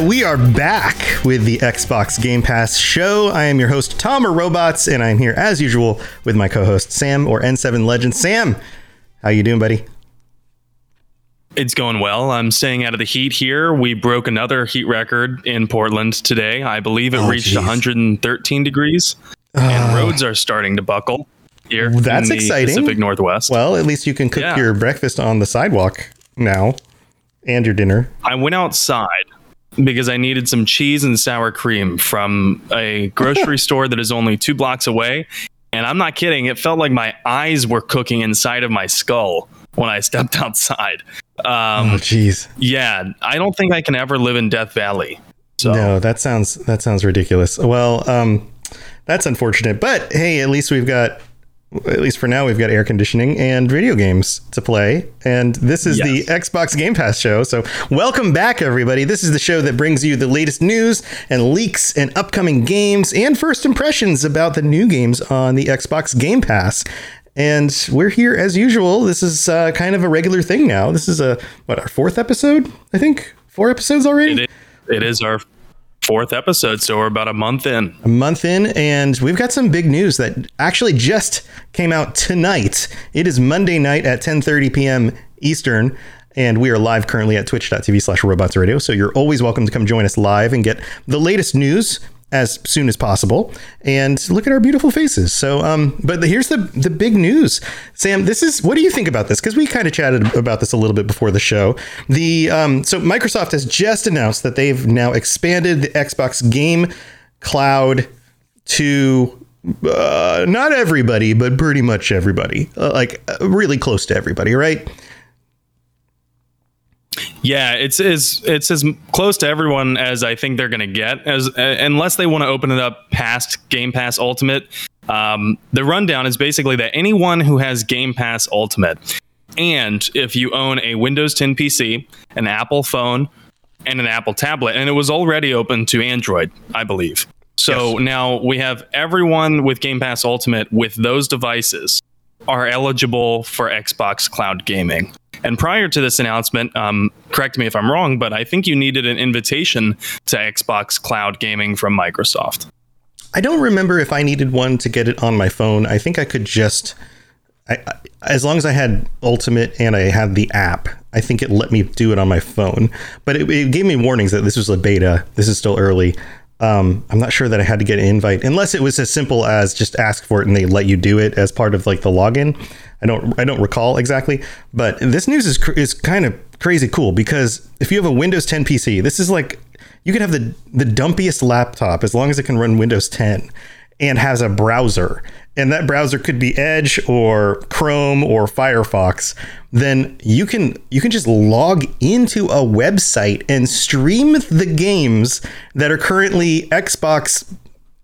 That we are back with the Xbox Game Pass show. I am your host, Tom or Robots, and I'm here as usual with my co-host Sam or N7 Legend. Sam, how you doing, buddy? It's going well. I'm staying out of the heat here. We broke another heat record in Portland today. I believe it Oh, reached geez. 113 degrees, and ah. roads are starting to buckle here. That's in the exciting. Pacific Northwest. Well, at least you can cook Yeah. your breakfast on the sidewalk now, and your dinner. I went outside because I needed some cheese and sour cream from a grocery store that is only two blocks away. And I'm not kidding. It felt like my eyes were cooking inside of my skull when I stepped outside. Um, Oh, jeez. yeah, I don't think I can ever live in Death Valley. So No, that sounds that sounds ridiculous. Well, um, that's unfortunate. But hey, at least we've got, at least for now, we've got air conditioning and video games to play. And this is the Xbox Game Pass show. So welcome back, everybody. This is the show that brings you the latest news and leaks and upcoming games and first impressions about the new games on the Xbox Game Pass. And we're here as usual. This is uh, kind of a regular thing now. This is a what our fourth episode, I think. Four episodes already. it, it is our fourth episode, so we're about a month in. a month in and we've got some big news that actually just came out tonight it is monday night at 10.30 p.m eastern and we are live currently at twitch.tv slash robots radio so you're always welcome to come join us live and get the latest news as soon as possible. And look at our beautiful faces. So um but here's the the big news. Sam this is what do you think about this? Because we kind of chatted about this a little bit before the show. The um so microsoft has just announced that they've now expanded the xbox game cloud to uh, not everybody, but pretty much everybody, uh, like uh, really close to everybody, right? Yeah, it's as it's as close to everyone as I think they're going to get, as uh, unless they want to open it up past Game Pass Ultimate. Um, the rundown is basically that anyone who has Game Pass Ultimate, and if you own a Windows 10 PC, an Apple phone, and an Apple tablet, and it was already open to Android, I believe. So now we have everyone with Game Pass Ultimate with those devices are eligible for Xbox Cloud Gaming. And prior to this announcement, um, correct me if I'm wrong, but I think you needed an invitation to Xbox Cloud Gaming from Microsoft. I don't remember if I needed one to get it on my phone. I think I could just, I, I, as long as I had Ultimate and I had the app, I think it let me do it on my phone. But it, it gave me warnings that this was a beta. This is still early. Um, I'm not sure that I had to get an invite unless it was as simple as just ask for it and they let you do it as part of like the login. I don't I don't recall exactly, but this news is cr- is kind of crazy cool because if you have a Windows 10 PC, this is like you could have the the dumpiest laptop as long as it can run Windows 10 and has a browser and that browser could be Edge or Chrome or Firefox, then you can you can just log into a website and stream the games that are currently Xbox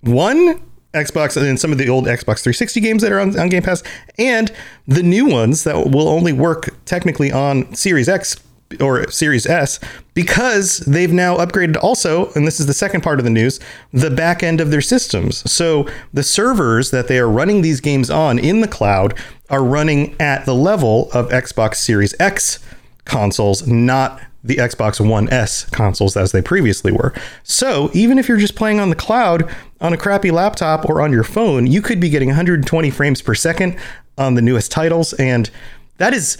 One, Xbox, and some of the old Xbox 360 games that are on, on Game Pass, and the new ones that will only work technically on Series X or Series S because they've now upgraded also, and this is the second part of the news, the back end of their systems. So the servers that they are running these games on in the cloud are running at the level of Xbox Series X consoles, not the Xbox One S consoles as they previously were. So even if you're just playing on the cloud on a crappy laptop or on your phone, you could be getting 120 frames per second on the newest titles, and that is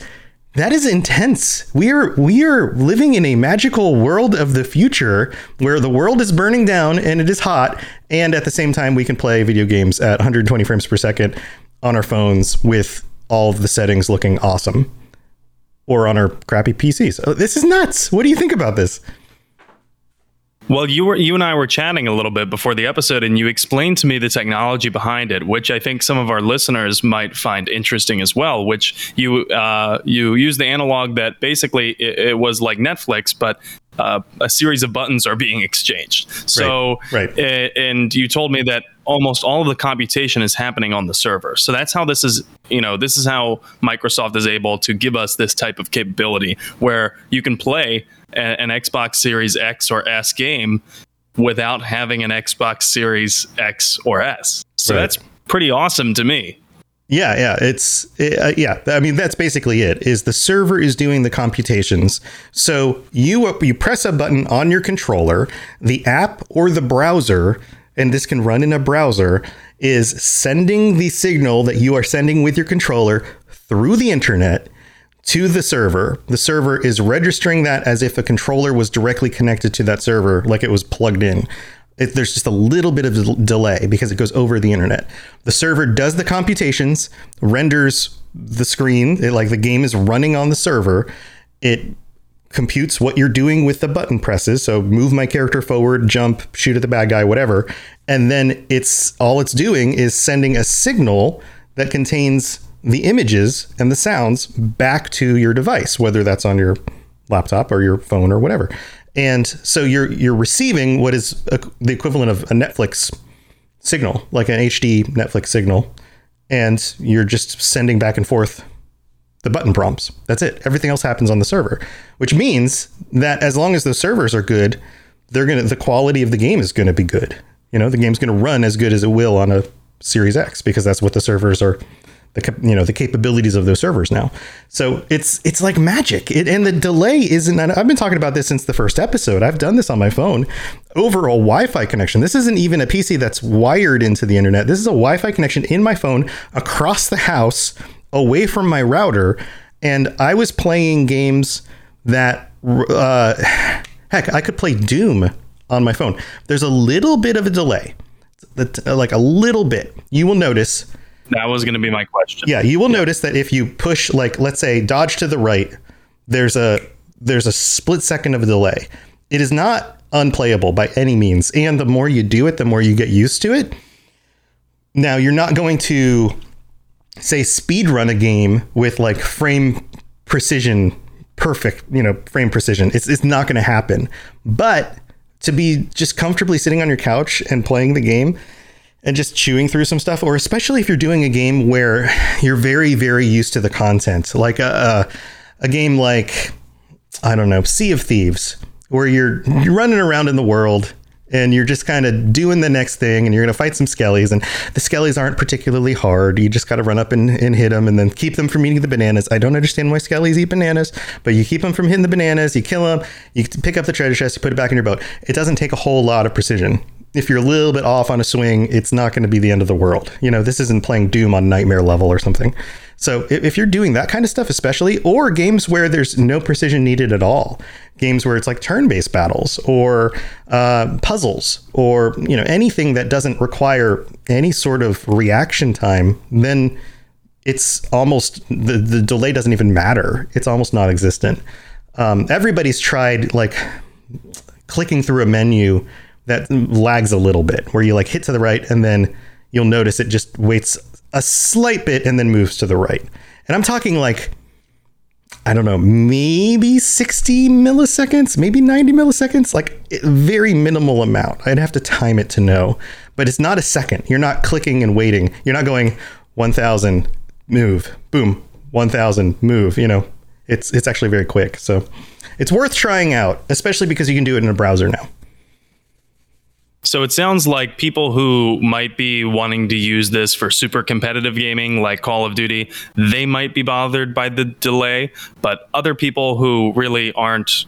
that is intense. We are we are living in a magical world of the future where the world is burning down and it is hot, and at the same time we can play video games at 120 frames per second on our phones with all of the settings looking awesome, or on our crappy PCs. Uh, This is nuts. What do you think about this? Well, you were you and I were chatting a little bit before the episode, and you explained to me the technology behind it, which I think some of our listeners might find interesting as well. Which you uh, you use the analog that basically it, it was like Netflix, but uh, a series of buttons are being exchanged. So, Right, right. and you told me that almost all of the computation is happening on the server. So that's how this is. You know, this is how Microsoft is able to give us this type of capability where you can play a- an Xbox Series X or S game without having an Xbox Series X or S. So Right. that's pretty awesome to me. Yeah, yeah, it's uh, yeah. I mean, that's basically it. Is the server is doing the computations. So you you press a button on your controller, the app or the browser, and this can run in a browser, is sending the signal that you are sending with your controller through the internet to the server. The server is registering that as if a controller was directly connected to that server, like it was plugged in. It, there's just a little bit of del- delay because it goes over the internet. The server does the computations, renders the screen, it, like the game is running on the server. It computes what you're doing with the button presses. So move my character forward, jump, shoot at the bad guy, whatever. And then it's all it's doing is sending a signal that contains the images and the sounds back to your device, whether that's on your laptop or your phone or whatever. And so you're you're receiving what is a, the equivalent of a Netflix signal, like an HD Netflix signal, and you're just sending back and forth the button prompts. That's it. Everything else happens on the server, which means that as long as the servers are good, they're gonna the quality of the game is gonna be good. You know, the game's gonna run as good as it will on a Series X because that's what the servers are. The you know the capabilities of those servers now, so it's it's like magic. It, and the delay isn't. I've been talking about this since the first episode. I've done this on my phone over a Wi-Fi connection. This isn't even a PC that's wired into the internet. This is a Wi-Fi connection in my phone across the house away from my router and I was playing games that uh, heck I could play Doom on my phone. There's a little bit of a delay. That like a little bit. You will notice That was going to be my question. yeah, you will notice that if you push like let's say dodge to the right, there's a there's a split second of a delay. It is not unplayable by any means, and the more you do it, the more you get used to it. Now, you're not going to say speed run a game with like frame precision perfect, you know, frame precision. It's it's not going to happen. But to be just comfortably sitting on your couch and playing the game, and just chewing through some stuff, or especially if you're doing a game where you're very, very used to the content, like a, a, game like, I don't know, Sea of Thieves, where you're, you're running around in the world and you're just kind of doing the next thing and you're going to fight some skellies and the skellies aren't particularly hard. You just got to run up and, and hit them and then keep them from eating the bananas. I don't understand why skellies eat bananas but you keep them from hitting the bananas you kill them you pick up the treasure chest you put it back in your boat. It doesn't take a whole lot of precision if you're a little bit off on a swing it's not going to be the end of the world. You know this isn't playing doom on nightmare level or something. So if you're doing that kind of stuff especially or games where there's no precision needed at all games where it's like turn-based battles or uh, puzzles or you know anything that doesn't require any sort of reaction time then it's almost the, the delay doesn't even matter. It's almost non-existent. Um, everybody's tried like clicking through a menu that lags a little bit where you like hit to the right and then you'll notice it just waits a slight bit and then moves to the right and i'm talking like I don't know, maybe 60 milliseconds, maybe 90 milliseconds, like very minimal amount. I'd have to time it to know, but it's not a second. You're not clicking and waiting. You're not going 1000 move, boom, 1000 move, you know. It's it's actually very quick. So it's worth trying out, especially because you can do it in a browser now. So it sounds like people who might be wanting to use this for super competitive gaming like Call of Duty, they might be bothered by the delay, but other people who really aren't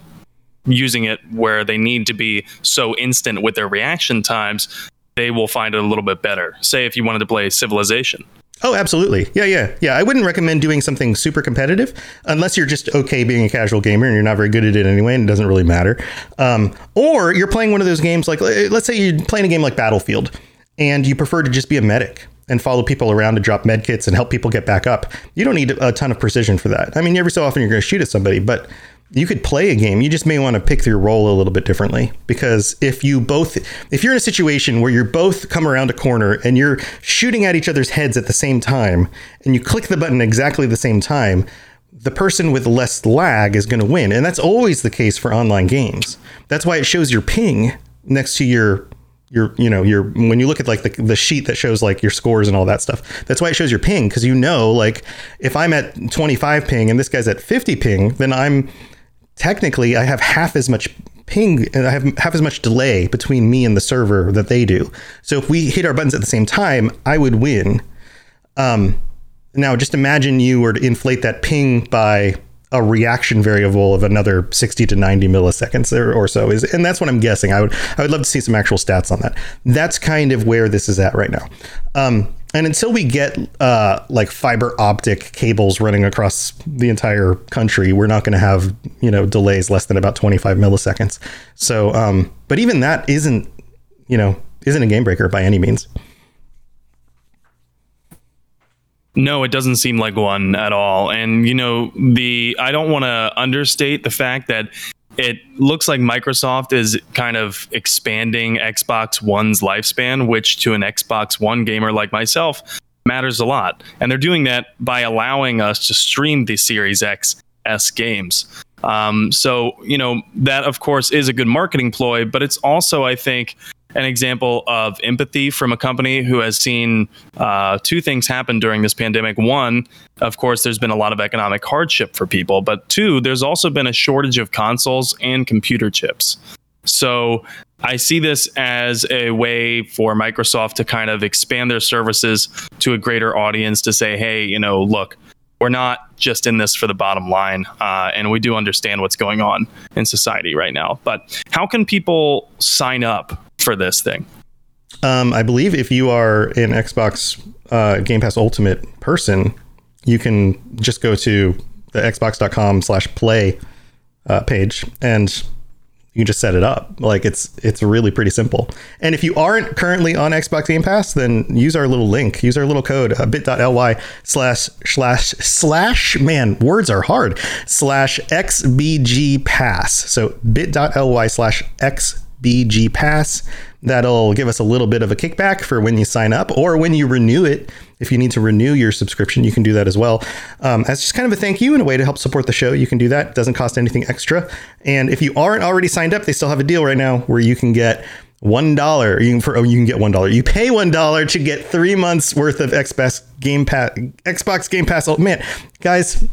using it where they need to be so instant with their reaction times, they will find it a little bit better. Say if you wanted to play Civilization. Oh, absolutely. Yeah, yeah, yeah. I wouldn't recommend doing something super competitive unless you're just okay being a casual gamer and you're not very good at it anyway, and it doesn't really matter. Um, or you're playing one of those games like, uh, let's say you're playing a game like Battlefield, and you prefer to just be a medic and follow people around to drop medkits and help people get back up. You don't need a ton of precision for that. I mean, every so often you're going to shoot at somebody, but you could play a game. You just may want to pick your role a little bit differently because if you both, if you're in a situation where you're both come around a corner and you're shooting at each other's heads at the same time, and you click the button exactly the same time, the person with less lag is going to win, and that's always the case for online games. That's why it shows your ping next to your your you know your when you look at like the, the sheet that shows like your scores and all that stuff that's why it shows your ping because you know like if i'm at 25 ping and this guy's at 50 ping then i'm technically I have half as much ping and I have half as much delay between me and the server that they do. So if we hit our buttons at the same time, I would win. Um, now just imagine you were to inflate that ping by a reaction variable of another 60 to 90 milliseconds or, or so is and that's what I'm guessing. I would I would love to see some actual stats on that. That's kind of where this is at right now. Um, and until we get uh, like fiber optic cables running across the entire country, we're not going to have you know delays less than about 25 milliseconds. So, um, but even that isn't you know isn't a game breaker by any means. No, it doesn't seem like one at all. And you know, the I don't want to understate the fact that it looks like Microsoft is kind of expanding Xbox One's lifespan, which to an Xbox One gamer like myself matters a lot. And they're doing that by allowing us to stream the Series X S games. Um, so, you know, that of course is a good marketing ploy, but it's also, I think, an example of empathy from a company who has seen uh, two things happen during this pandemic. One, of course, there's been a lot of economic hardship for people, but two, there's also been a shortage of consoles and computer chips. So I see this as a way for Microsoft to kind of expand their services to a greater audience to say, hey, you know, look, we're not just in this for the bottom line, uh, and we do understand what's going on in society right now. But how can people sign up for this thing? Um, I believe if you are an Xbox uh, Game Pass Ultimate person, you can just go to the xbox.com slash play uh, page and you just set it up. Like it's it's really pretty simple. And if you aren't currently on Xbox Game Pass, then use our little link, use our little code uh, bit.ly slash slash slash man, words are hard. Slash XBG pass. So bit.ly slash X BG Pass. That'll give us a little bit of a kickback for when you sign up or when you renew it. If you need to renew your subscription, you can do that as well. Um, as just kind of a thank you and a way to help support the show, you can do that. It doesn't cost anything extra. And if you aren't already signed up, they still have a deal right now where you can get one dollar. You can for oh, you can get one dollar. You pay one dollar to get three months worth of Xbox Game Pass. Xbox Game Pass. Oh man, guys,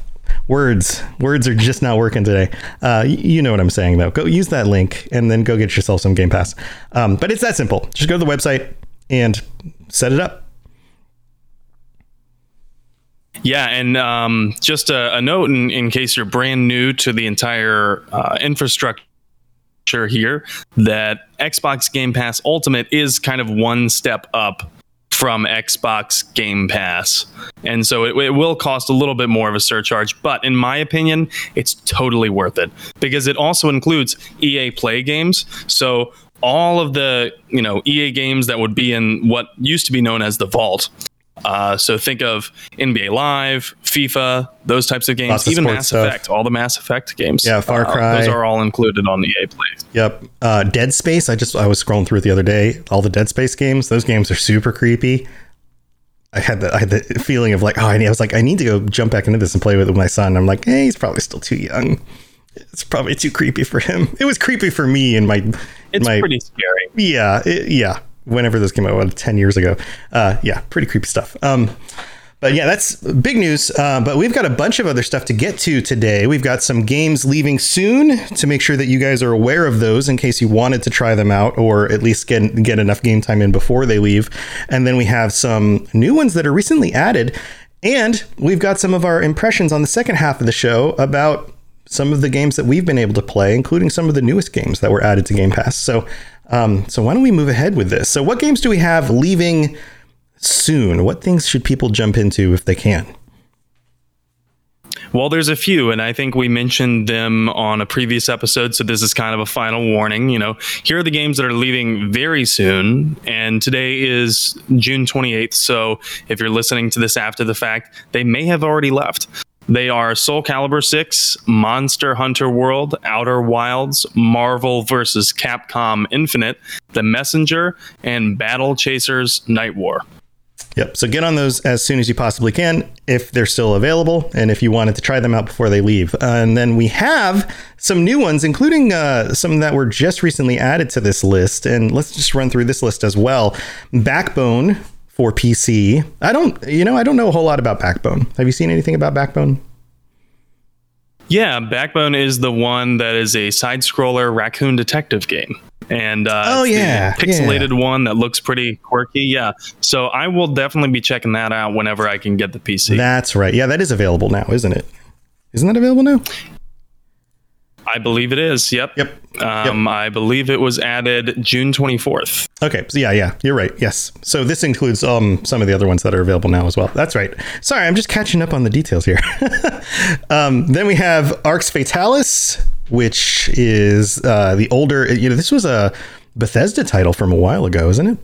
words words are just not working today uh, you know what i'm saying though go use that link and then go get yourself some game pass um, but it's that simple just go to the website and set it up yeah, and um, just a, a note in, in, case you're brand new to the entire uh, infrastructure here, that Xbox Game Pass Ultimate is kind of one step up from Xbox Game Pass. And so it, it, will cost a little bit more of a surcharge, but in my opinion, it's totally worth it because it also includes EA Play games. So all of the, you know, EA games that would be in what used to be known as the Vault uh, so think of NBA Live, FIFA, those types of games, even Mass stuff. Effect, all the Mass Effect games. Yeah, Far Cry. Uh, those are all included on the EA Play. Yep. Uh, Dead Space. I just I was scrolling through it the other day. All the Dead Space games. Those games are super creepy. I had the I had the feeling of like oh I, was like I need to go jump back into this and play with, with my son. I'm like hey he's probably still too young. It's probably too creepy for him. It was creepy for me and my. It's my, pretty scary. Yeah, it, yeah whenever this came out, what, 10 years ago. Uh, yeah, pretty creepy stuff. Um, but yeah, that's big news. Uh, but we've got a bunch of other stuff to get to today. We've got some games leaving soon to make sure that you guys are aware of those in case you wanted to try them out or at least get get enough game time in before they leave. And then we have some new ones that are recently added. And we've got some of our impressions on the second half of the show about some of the games that we've been able to play, including some of the newest games that were added to Game Pass. So um, so why don't we move ahead with this? So what games do we have leaving soon? What things should people jump into if they can? Well, there's a few, and I think we mentioned them on a previous episode. So this is kind of a final warning. You know, here are the games that are leaving very soon, and today is June 28th. So if you're listening to this after the fact, they may have already left. They are Soul Calibur 6, Monster Hunter World, Outer Wilds, Marvel vs. Capcom Infinite, The Messenger, and Battle Chasers Night War. Yep. So get on those as soon as you possibly can if they're still available and if you wanted to try them out before they leave. Uh, and then we have some new ones, including uh, some that were just recently added to this list. And let's just run through this list as well. Backbone for PC. I don't, you know, I don't know a whole lot about Backbone. Have you seen anything about Backbone? Yeah, Backbone is the one that is a side scroller raccoon detective game. And uh, oh yeah, pixelated yeah. one that looks pretty quirky. Yeah, so I will definitely be checking that out whenever I can get the PC. That's right. Yeah, that is available now, isn't it? Isn't that available now? I believe it is. Yep. Yep. Um, yep. I believe it was added June 24th. Okay. So yeah, yeah, you're right. Yes. So this includes um, some of the other ones that are available now as well. That's right. Sorry, I'm just catching up on the details here. um, then we have Arx Fatalis, which is uh, the older. You know, this was a Bethesda title from a while ago, isn't it?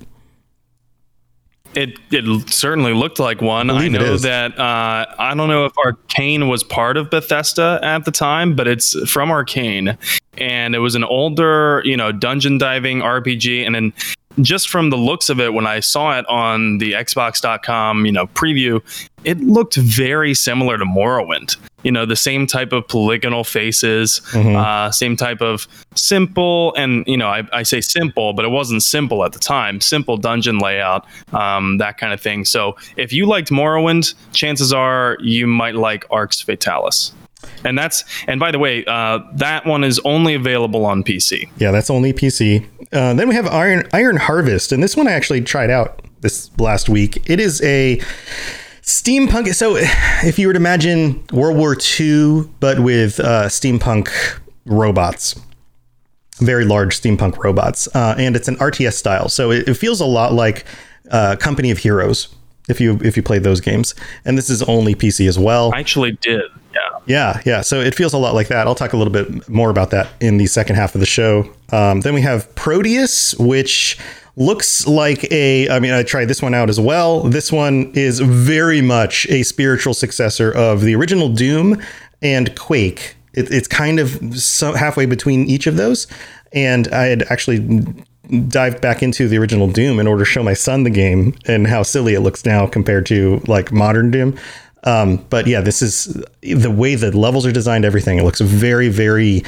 It it certainly looked like one. I, I know that uh, I don't know if Arcane was part of Bethesda at the time, but it's from Arcane, and it was an older, you know, dungeon diving RPG, and then just from the looks of it, when I saw it on the Xbox.com, you know, preview, it looked very similar to Morrowind. You know, the same type of polygonal faces, mm-hmm. uh, same type of simple, and you know, I, I, say simple, but it wasn't simple at the time. Simple dungeon layout, um, that kind of thing. So, if you liked Morrowind, chances are you might like Arx Fatalis and that's and by the way uh, that one is only available on pc yeah that's only pc uh, then we have iron iron harvest and this one i actually tried out this last week it is a steampunk so if you were to imagine world war ii but with uh, steampunk robots very large steampunk robots uh, and it's an rts style so it, it feels a lot like uh, company of heroes if you if you played those games and this is only pc as well i actually did Yeah. yeah, yeah. So it feels a lot like that. I'll talk a little bit more about that in the second half of the show. Um, then we have Prodeus, which looks like a. I mean, I tried this one out as well. This one is very much a spiritual successor of the original Doom and Quake. It, it's kind of so halfway between each of those. And I had actually dived back into the original Doom in order to show my son the game and how silly it looks now compared to like modern Doom. Um, but yeah, this is the way the levels are designed, everything. It looks very, very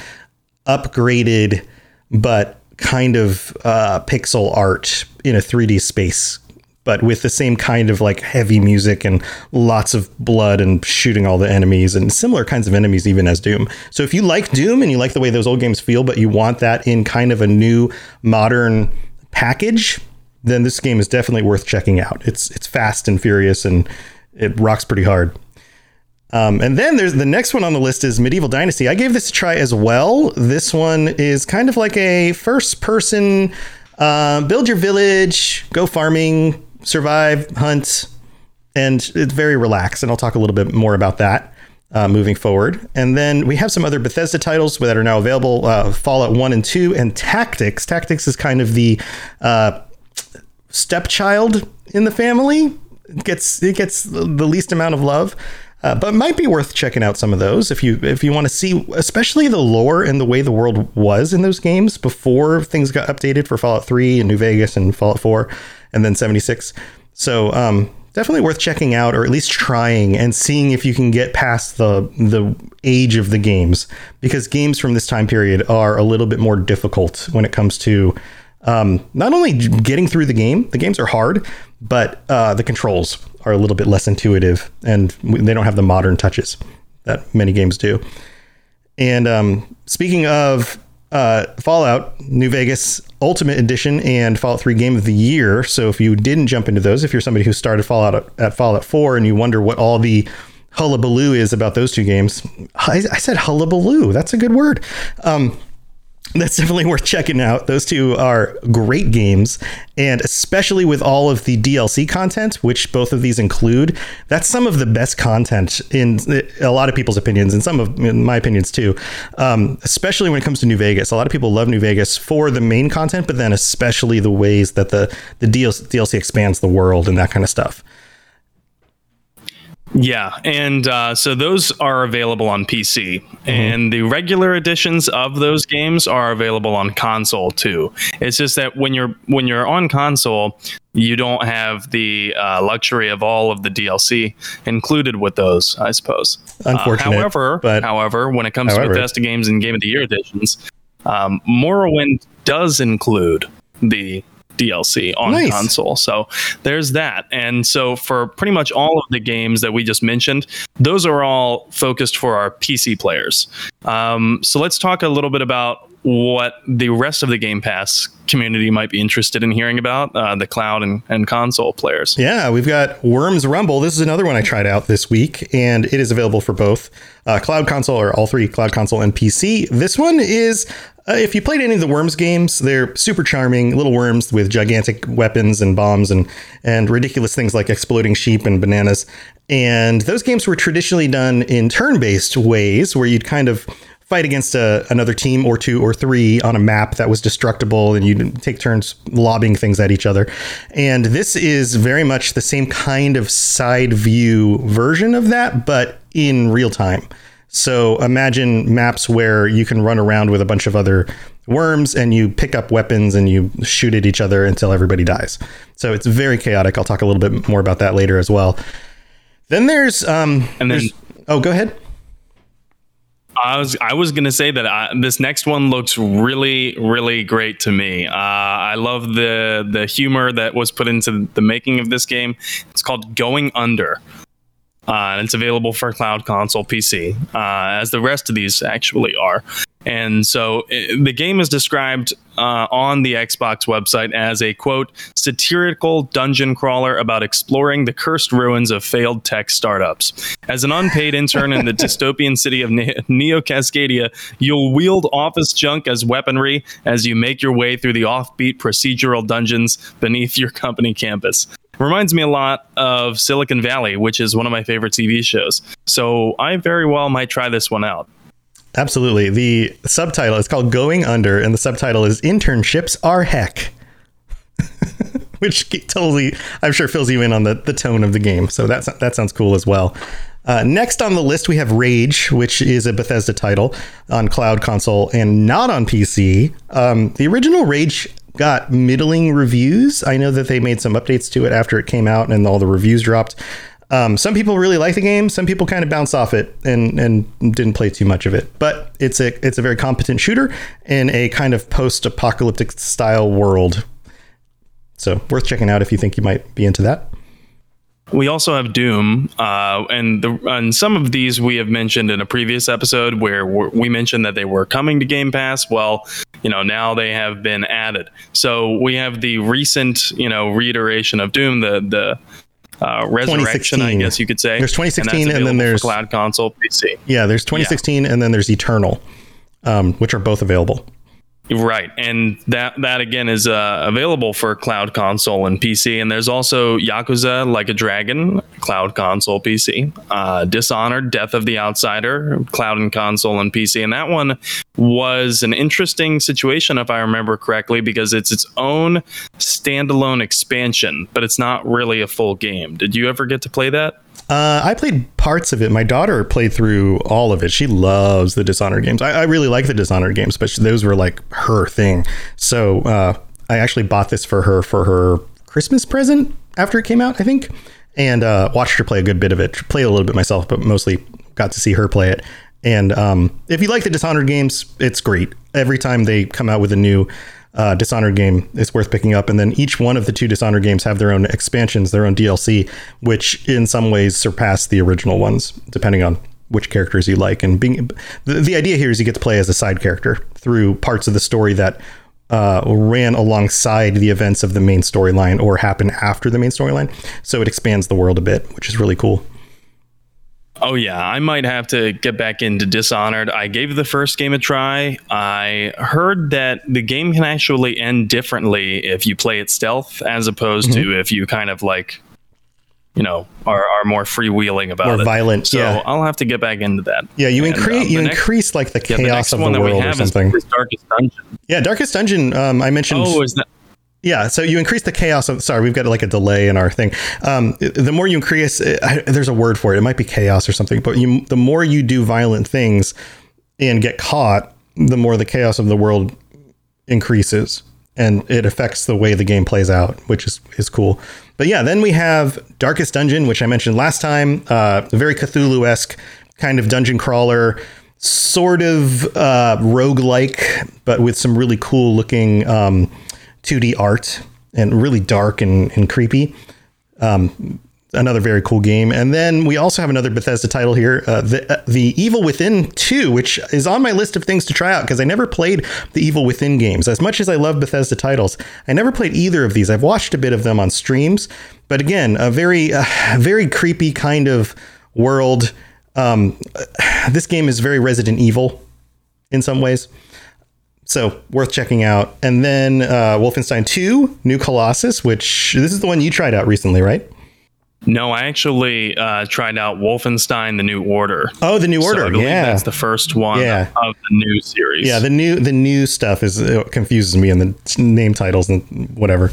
upgraded, but kind of uh, pixel art in a 3D space, but with the same kind of like heavy music and lots of blood and shooting all the enemies and similar kinds of enemies, even as Doom. So if you like Doom and you like the way those old games feel, but you want that in kind of a new modern package, then this game is definitely worth checking out. It's it's fast and furious and it rocks pretty hard. Um, and then there's the next one on the list is Medieval Dynasty. I gave this a try as well. This one is kind of like a first person uh, build your village, go farming, survive, hunt, and it's very relaxed. And I'll talk a little bit more about that uh, moving forward. And then we have some other Bethesda titles that are now available uh, Fallout 1 and 2, and Tactics. Tactics is kind of the uh, stepchild in the family it gets it gets the least amount of love. Uh, but might be worth checking out some of those if you if you want to see especially the lore and the way the world was in those games before things got updated for Fallout 3 and New Vegas and Fallout 4 and then 76. So um, definitely worth checking out or at least trying and seeing if you can get past the the age of the games because games from this time period are a little bit more difficult when it comes to um, not only getting through the game, the games are hard, but uh, the controls are a little bit less intuitive and they don't have the modern touches that many games do. And um, speaking of uh, Fallout, New Vegas Ultimate Edition and Fallout 3 Game of the Year. So if you didn't jump into those, if you're somebody who started Fallout at, at Fallout 4 and you wonder what all the hullabaloo is about those two games, I, I said hullabaloo. That's a good word. Um, that's definitely worth checking out. Those two are great games, and especially with all of the DLC content, which both of these include, that's some of the best content in a lot of people's opinions, and some of my opinions too. Um, especially when it comes to New Vegas, a lot of people love New Vegas for the main content, but then especially the ways that the the DLC expands the world and that kind of stuff. Yeah, and uh, so those are available on PC, mm-hmm. and the regular editions of those games are available on console too. It's just that when you're when you're on console, you don't have the uh, luxury of all of the DLC included with those. I suppose. Unfortunate. Uh, however, but however, when it comes however. to Bethesda games and Game of the Year editions, um, Morrowind does include the DLC on nice. console. So there's that. And so for pretty much all of the games that we just mentioned, those are all focused for our PC players. Um, so let's talk a little bit about what the rest of the Game Pass community might be interested in hearing about uh, the cloud and, and console players. Yeah, we've got Worms Rumble. This is another one I tried out this week, and it is available for both uh, cloud console or all three cloud console and PC. This one is uh, if you played any of the Worms games, they're super charming little worms with gigantic weapons and bombs and and ridiculous things like exploding sheep and bananas. And those games were traditionally done in turn-based ways, where you'd kind of fight against a, another team or two or three on a map that was destructible, and you'd take turns lobbing things at each other. And this is very much the same kind of side view version of that, but in real time. So imagine maps where you can run around with a bunch of other worms and you pick up weapons and you shoot at each other until everybody dies. So it's very chaotic. I'll talk a little bit more about that later as well. Then there's um and then oh go ahead. I was I was gonna say that I, this next one looks really really great to me. Uh, I love the the humor that was put into the making of this game. It's called Going Under. Uh, and it's available for cloud console PC, uh, as the rest of these actually are. And so it, the game is described uh, on the Xbox website as a quote satirical dungeon crawler about exploring the cursed ruins of failed tech startups. As an unpaid intern in the dystopian city of ne- Neo Cascadia, you'll wield office junk as weaponry as you make your way through the offbeat procedural dungeons beneath your company campus. Reminds me a lot of Silicon Valley, which is one of my favorite TV shows. So I very well might try this one out. Absolutely. The subtitle is called Going Under, and the subtitle is Internships Are Heck. Which totally, I'm sure, fills you in on the, the tone of the game. So that's, that sounds cool as well. Uh, next on the list, we have Rage, which is a Bethesda title on cloud console and not on PC. Um, the original Rage got middling reviews. I know that they made some updates to it after it came out and all the reviews dropped. Um, some people really like the game. Some people kind of bounce off it and and didn't play too much of it. But it's a it's a very competent shooter in a kind of post-apocalyptic style world. So worth checking out if you think you might be into that. We also have Doom, uh, and the and some of these we have mentioned in a previous episode where we mentioned that they were coming to Game Pass. Well, you know now they have been added. So we have the recent you know reiteration of Doom, the the uh, resurrection, I guess you could say. There's 2016, and, and then there's cloud console PC. Yeah, there's 2016, yeah. and then there's Eternal, um, which are both available. Right, and that that again is uh, available for cloud console and PC. And there's also Yakuza Like a Dragon, cloud console PC. Uh, Dishonored, Death of the Outsider, cloud and console and PC. And that one was an interesting situation, if I remember correctly, because it's its own standalone expansion, but it's not really a full game. Did you ever get to play that? Uh, I played parts of it. My daughter played through all of it. She loves the Dishonored games. I, I really like the Dishonored games, but those were like her thing. So uh, I actually bought this for her for her Christmas present after it came out, I think, and uh, watched her play a good bit of it. Played a little bit myself, but mostly got to see her play it. And um, if you like the Dishonored games, it's great. Every time they come out with a new uh, Dishonored game is worth picking up. And then each one of the two Dishonored games have their own expansions, their own DLC, which in some ways surpass the original ones, depending on which characters you like. And being the, the idea here is you get to play as a side character through parts of the story that uh, ran alongside the events of the main storyline or happen after the main storyline. So it expands the world a bit, which is really cool. Oh yeah, I might have to get back into Dishonored. I gave the first game a try. I heard that the game can actually end differently if you play it stealth as opposed mm-hmm. to if you kind of like you know are, are more freewheeling about more it. violent. So yeah. I'll have to get back into that. Yeah, you increase um, you next, increase like the chaos yeah, the of the world or something. Darkest Dungeon. Yeah, Darkest Dungeon. Um, I mentioned. Oh, is that? Yeah, so you increase the chaos of. Sorry, we've got like a delay in our thing. Um, the more you increase, I, there's a word for it. It might be chaos or something. But you, the more you do violent things and get caught, the more the chaos of the world increases, and it affects the way the game plays out, which is is cool. But yeah, then we have Darkest Dungeon, which I mentioned last time. Uh, very Cthulhu esque kind of dungeon crawler sort of uh, rogue-like, but with some really cool looking um, 2D art and really dark and, and creepy. Um, another very cool game. And then we also have another Bethesda title here, uh, the uh, the Evil Within 2, which is on my list of things to try out because I never played the Evil Within games. As much as I love Bethesda titles, I never played either of these. I've watched a bit of them on streams, but again, a very uh, very creepy kind of world. Um, this game is very Resident Evil in some ways. So worth checking out. And then uh, Wolfenstein 2, New Colossus, which this is the one you tried out recently, right? No, I actually uh, tried out Wolfenstein: The New Order. Oh, the New Order. So yeah, that's the first one yeah. of the new series. Yeah, the new the new stuff is confuses me in the name titles and whatever.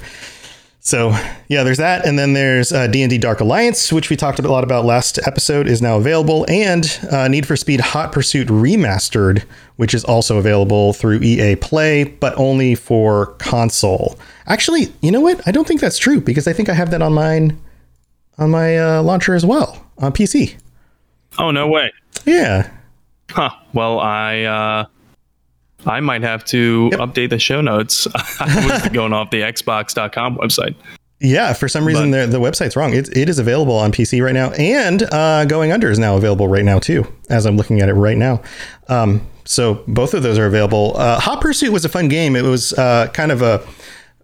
So yeah, there's that, and then there's uh, D&D Dark Alliance, which we talked a lot about last episode, is now available, and uh, Need for Speed Hot Pursuit Remastered, which is also available through EA Play, but only for console. Actually, you know what? I don't think that's true because I think I have that on mine on my uh, launcher as well on PC. Oh no way! Yeah. Huh. Well, I uh, I might have to yep. update the show notes. I was going off the Xbox.com website. Yeah, for some reason but, the, the website's wrong. It, it is available on PC right now, and uh, Going Under is now available right now too, as I'm looking at it right now. Um, so both of those are available. Uh, Hot Pursuit was a fun game. It was uh, kind of a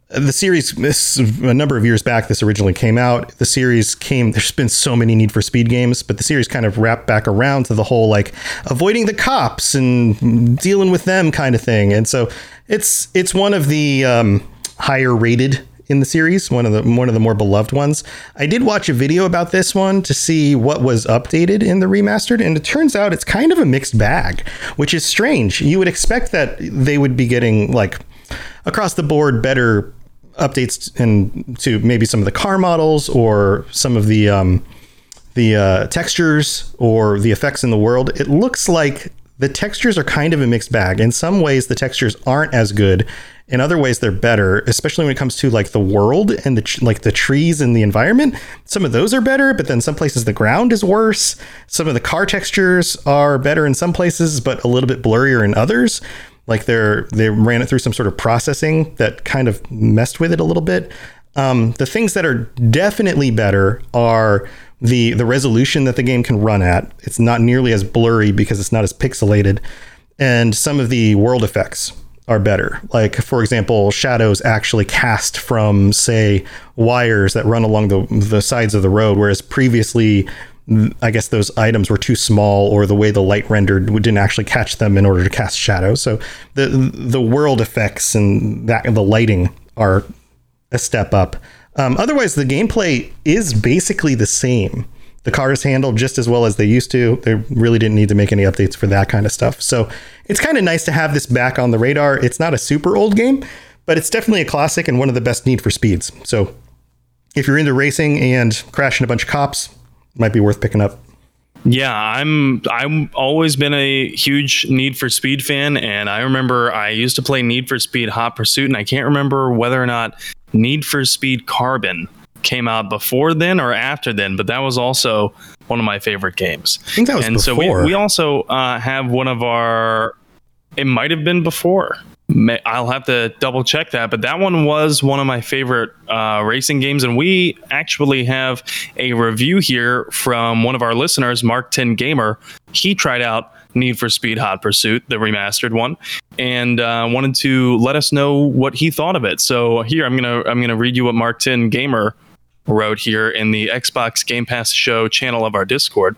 the series this a number of years back this originally came out the series came there's been so many need for speed games but the series kind of wrapped back around to the whole like avoiding the cops and dealing with them kind of thing. And so it's it's one of the um, higher rated in the series one of the one of the more beloved ones. I did watch a video about this one to see what was updated in the remastered and it turns out it's kind of a mixed bag which is strange. You would expect that they would be getting like across the board better updates and to maybe some of the car models or some of the um, the uh, textures or the effects in the world, it looks like the textures are kind of a mixed bag. In some ways, the textures aren't as good. In other ways, they're better, especially when it comes to like the world and the like the trees and the environment. Some of those are better, but then some places the ground is worse. Some of the car textures are better in some places, but a little bit blurrier in others like they're they ran it through some sort of processing that kind of messed with it a little bit. Um, the things that are definitely better are the the resolution that the game can run at. It's not nearly as blurry because it's not as pixelated, and some of the world effects are better. Like for example, shadows actually cast from say wires that run along the the sides of the road, whereas previously I guess those items were too small, or the way the light rendered didn't actually catch them in order to cast shadows. So the the world effects and that the lighting are a step up. Um, otherwise, the gameplay is basically the same. The cars handle just as well as they used to. They really didn't need to make any updates for that kind of stuff. So it's kind of nice to have this back on the radar. It's not a super old game, but it's definitely a classic and one of the best Need for Speeds. So if you're into racing and crashing a bunch of cops, might be worth picking up. Yeah, I'm I'm always been a huge Need for Speed fan and I remember I used to play Need for Speed Hot Pursuit and I can't remember whether or not Need for Speed Carbon came out before then or after then, but that was also one of my favorite games. I think that was before. and before. so we, we also uh, have one of our it might have been before I'll have to double check that, but that one was one of my favorite uh, racing games, and we actually have a review here from one of our listeners, Mark Ten Gamer. He tried out Need for Speed Hot Pursuit, the remastered one, and uh, wanted to let us know what he thought of it. So here, I'm gonna I'm gonna read you what Mark Ten Gamer wrote here in the Xbox Game Pass show channel of our Discord.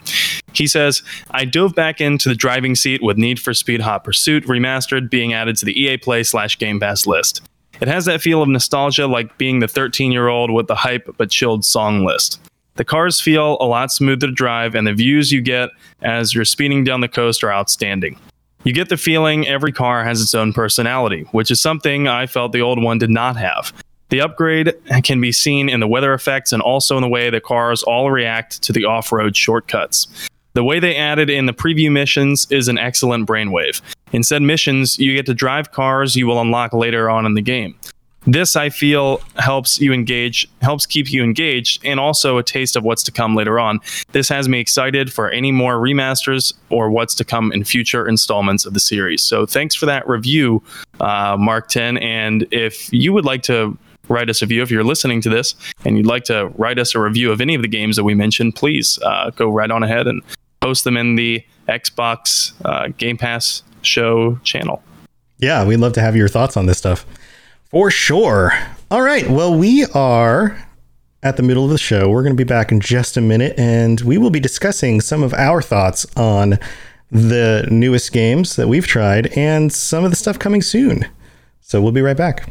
He says, I dove back into the driving seat with Need for Speed Hot Pursuit Remastered being added to the EA Play slash Game Pass list. It has that feel of nostalgia like being the 13 year old with the hype but chilled song list. The cars feel a lot smoother to drive, and the views you get as you're speeding down the coast are outstanding. You get the feeling every car has its own personality, which is something I felt the old one did not have. The upgrade can be seen in the weather effects and also in the way the cars all react to the off road shortcuts. The way they added in the preview missions is an excellent brainwave. In said missions, you get to drive cars you will unlock later on in the game. This, I feel, helps you engage, helps keep you engaged, and also a taste of what's to come later on. This has me excited for any more remasters or what's to come in future installments of the series. So, thanks for that review, uh, Mark 10. And if you would like to write us a review, if you're listening to this and you'd like to write us a review of any of the games that we mentioned, please uh, go right on ahead and post them in the Xbox uh, Game Pass show channel. Yeah, we'd love to have your thoughts on this stuff. For sure. All right. Well, we are at the middle of the show. We're going to be back in just a minute and we will be discussing some of our thoughts on the newest games that we've tried and some of the stuff coming soon. So we'll be right back.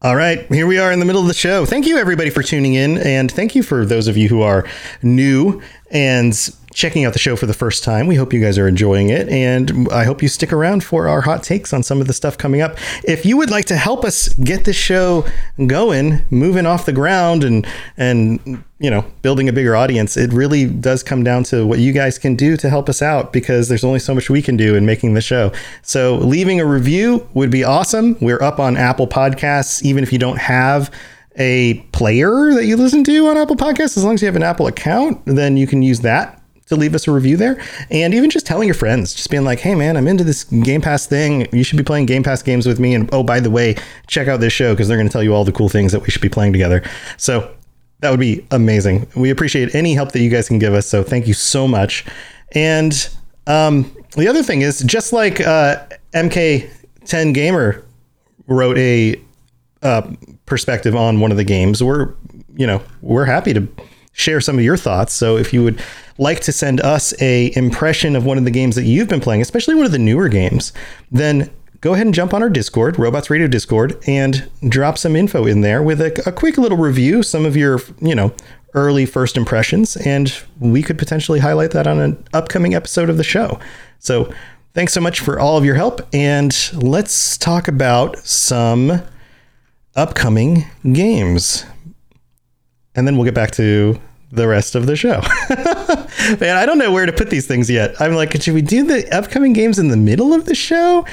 All right, here we are in the middle of the show. Thank you, everybody, for tuning in. And thank you for those of you who are new and checking out the show for the first time. We hope you guys are enjoying it. And I hope you stick around for our hot takes on some of the stuff coming up. If you would like to help us get this show going, moving off the ground and, and, you know, building a bigger audience, it really does come down to what you guys can do to help us out because there's only so much we can do in making the show. So leaving a review would be awesome. We're up on Apple Podcasts, even if you don't have a player that you listen to on Apple Podcasts, as long as you have an Apple account, then you can use that to leave us a review there. And even just telling your friends, just being like, hey man, I'm into this Game Pass thing. You should be playing Game Pass games with me. And oh, by the way, check out this show because they're going to tell you all the cool things that we should be playing together. So that would be amazing. We appreciate any help that you guys can give us. So thank you so much. And um, the other thing is, just like uh, MK10 Gamer wrote a uh, perspective on one of the games, we're you know we're happy to share some of your thoughts. So if you would like to send us a impression of one of the games that you've been playing, especially one of the newer games, then go ahead and jump on our Discord, Robots Radio Discord, and drop some info in there with a, a quick little review, some of your, you know, early first impressions, and we could potentially highlight that on an upcoming episode of the show. So thanks so much for all of your help, and let's talk about some upcoming games. And then we'll get back to the rest of the show. Man, I don't know where to put these things yet. I'm like, should we do the upcoming games in the middle of the show?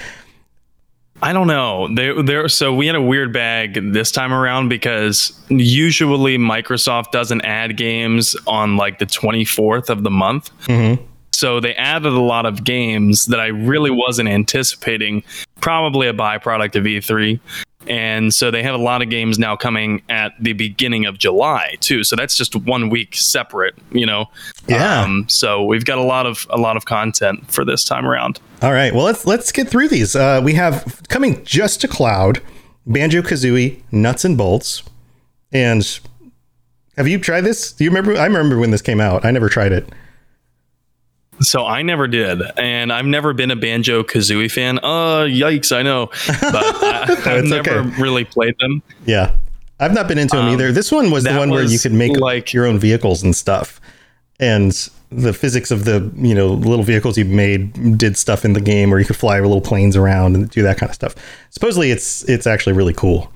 I don't know. There, there. So we had a weird bag this time around because usually Microsoft doesn't add games on like the 24th of the month. Mm-hmm. So they added a lot of games that I really wasn't anticipating. Probably a byproduct of E3 and so they have a lot of games now coming at the beginning of July too. So that's just one week separate, you know. Yeah. Um, so we've got a lot of a lot of content for this time around. All right. Well, let's let's get through these. Uh, we have coming just to cloud, Banjo Kazooie, Nuts and Bolts, and have you tried this? Do you remember? I remember when this came out. I never tried it. So I never did, and I've never been a Banjo Kazooie fan. Uh, yikes! I know, but I, have never okay. really played them. Yeah, I've not been into them um, either. This one was the one was where you could make like your own vehicles and stuff, and the physics of the you know little vehicles you made did stuff in the game where you could fly little planes around and do that kind of stuff. Supposedly, it's it's actually really cool.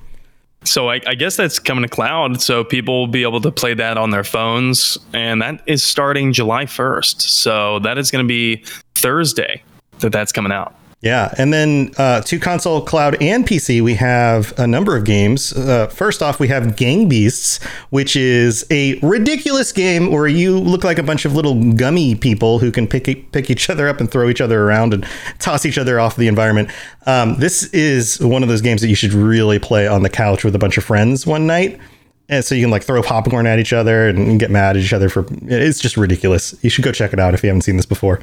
So I, I, guess that's coming to cloud, so people will be able to play that on their phones, and that is starting July first. So that is going to be Thursday that that's coming out. Yeah, and then uh, to console, cloud, and PC, we have a number of games. Uh, first off, we have Gang Beasts, which is a ridiculous game where you look like a bunch of little gummy people who can pick pick each other up and throw each other around and toss each other off the environment. Um, this is one of those games that you should really play on the couch with a bunch of friends one night and so you can like throw popcorn at each other and get mad at each other for it's just ridiculous. You should go check it out if you haven't seen this before.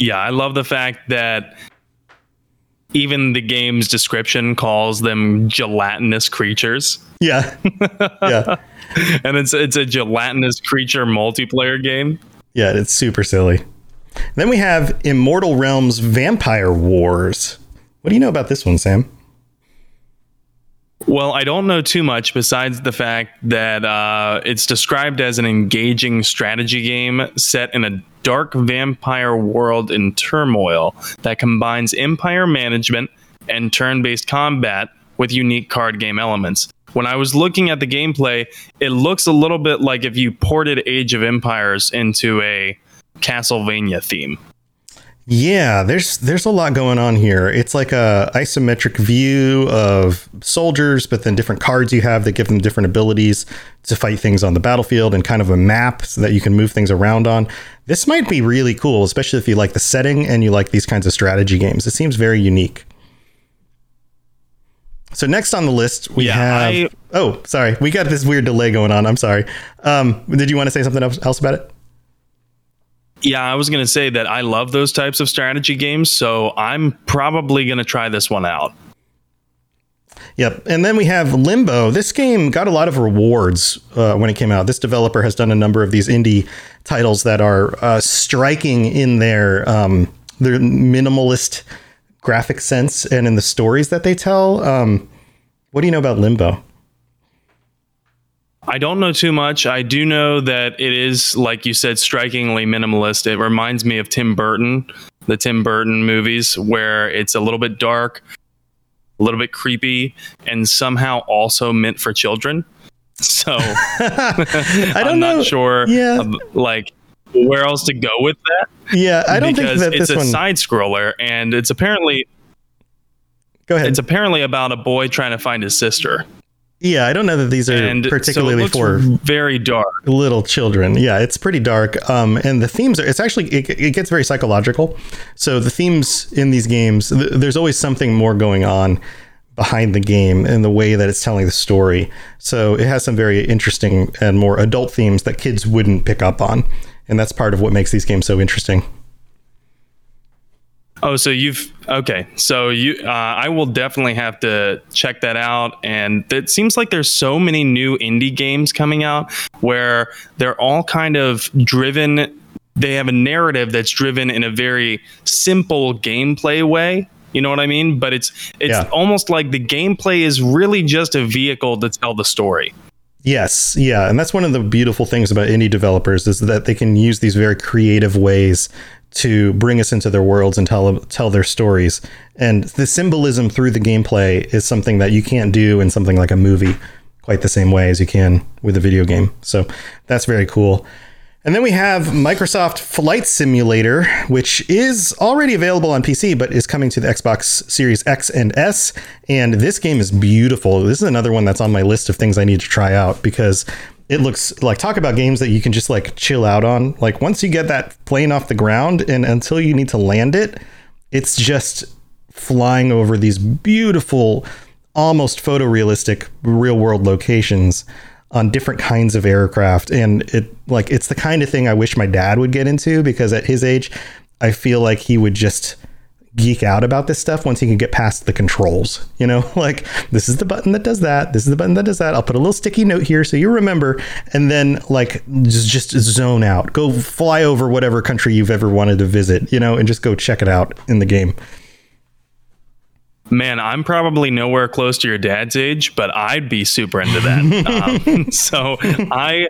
Yeah, I love the fact that even the game's description calls them gelatinous creatures. Yeah. yeah. and it's it's a gelatinous creature multiplayer game. Yeah, it's super silly. Then we have Immortal Realms Vampire Wars. What do you know about this one, Sam? Well, I don't know too much besides the fact that uh, it's described as an engaging strategy game set in a dark vampire world in turmoil that combines empire management and turn based combat with unique card game elements. When I was looking at the gameplay, it looks a little bit like if you ported Age of Empires into a Castlevania theme. Yeah, there's there's a lot going on here. It's like a isometric view of soldiers, but then different cards you have that give them different abilities to fight things on the battlefield and kind of a map so that you can move things around on. This might be really cool, especially if you like the setting and you like these kinds of strategy games. It seems very unique. So next on the list we Yeah, have. I- oh, sorry, we got this weird delay going on. I'm sorry. Um, did you want to say something else else about it? Yeah, I was going to say that I love those types of strategy games, so I'm probably going to try this one out. Yep. And then we have Limbo. This game got a lot of rewards uh, when it came out. This developer has done a number of these indie titles that are uh, striking in their um, their minimalist graphic sense and in the stories that they tell. Um, what do you know about Limbo? I don't know too much. I do know that it is, like you said, strikingly minimalist. It reminds me of Tim Burton, the Tim Burton movies, where it's a little bit dark, a little bit creepy, and somehow also meant for children. So I don't I'm know. not sure, Yeah. um, like where else to go with that Yeah, I don't think that it's a one. side scroller, and it's apparently Go ahead. it's apparently about a boy trying to find his sister, yeah, I don't know that these are and particularly so for very dark. little children. Yeah, it's pretty dark. Um, and the themes are, it's actually, it, it gets very psychological. So the themes in these games, th- there's always something more going on behind the game and the way that it's telling the story. So it has some very interesting and more adult themes that kids wouldn't pick up on. And that's part of what makes these games so interesting. Oh, so you've okay. So you, uh, I will definitely have to check that out. And it seems like there's so many new indie games coming out where they're all kind of driven. They have a narrative that's driven in a very simple gameplay way. You know what I mean? But it's it's Yeah. almost like the gameplay is really just a vehicle to tell the story. Yes, yeah, and that's one of the beautiful things about indie developers is that they can use these very creative ways to bring us into their worlds and tell tell their stories. And the symbolism through the gameplay is something that you can't do in something like a movie quite the same way as you can with a video game. So that's very cool. And then we have Microsoft Flight Simulator, which is already available on PC, but is coming to the Xbox Series X and S. And this game is beautiful. This is another one that's on my list of things I need to try out because it looks like talk about games that you can just like chill out on. Like once you get that plane off the ground and until you need to land it, it's just flying over these beautiful, almost photorealistic real world locations on different kinds of aircraft and it like it's the kind of thing I wish my dad would get into because at his age I feel like he would just geek out about this stuff once he can get past the controls you know? Like this is the button that does that this is the button that does that. I'll put a little sticky note here so you remember and then like just just zone out. Go fly over whatever country you've ever wanted to visit you know and just go check it out in the game. Man, I'm probably nowhere close to your dad's age, but I'd be super into that. um, so I,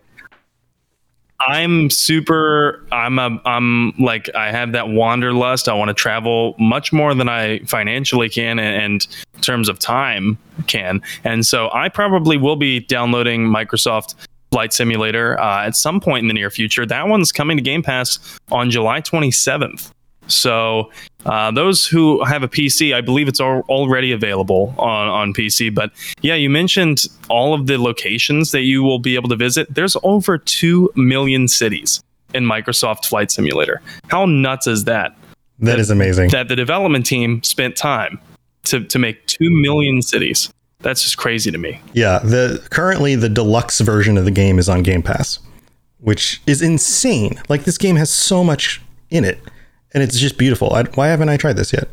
I'm super. I'm a. I'm like I have that wanderlust. I want to travel much more than I financially can, and, and in terms of time can. And so I probably will be downloading Microsoft Flight Simulator uh, at some point in the near future. That one's coming to Game Pass on July 27th. So uh, those who have a PC, I believe it's al- already available on, on PC. But yeah, you mentioned all of the locations that you will be able to visit. There's over 2 million cities in Microsoft Flight Simulator. How nuts is that? that is amazing That the development team spent time to, to make 2 million cities. That's just crazy to me. Yeah, the currently the deluxe version of the game is on Game Pass, which is insane. Like this game has so much in it, and it's just beautiful. I, why haven't I tried this yet?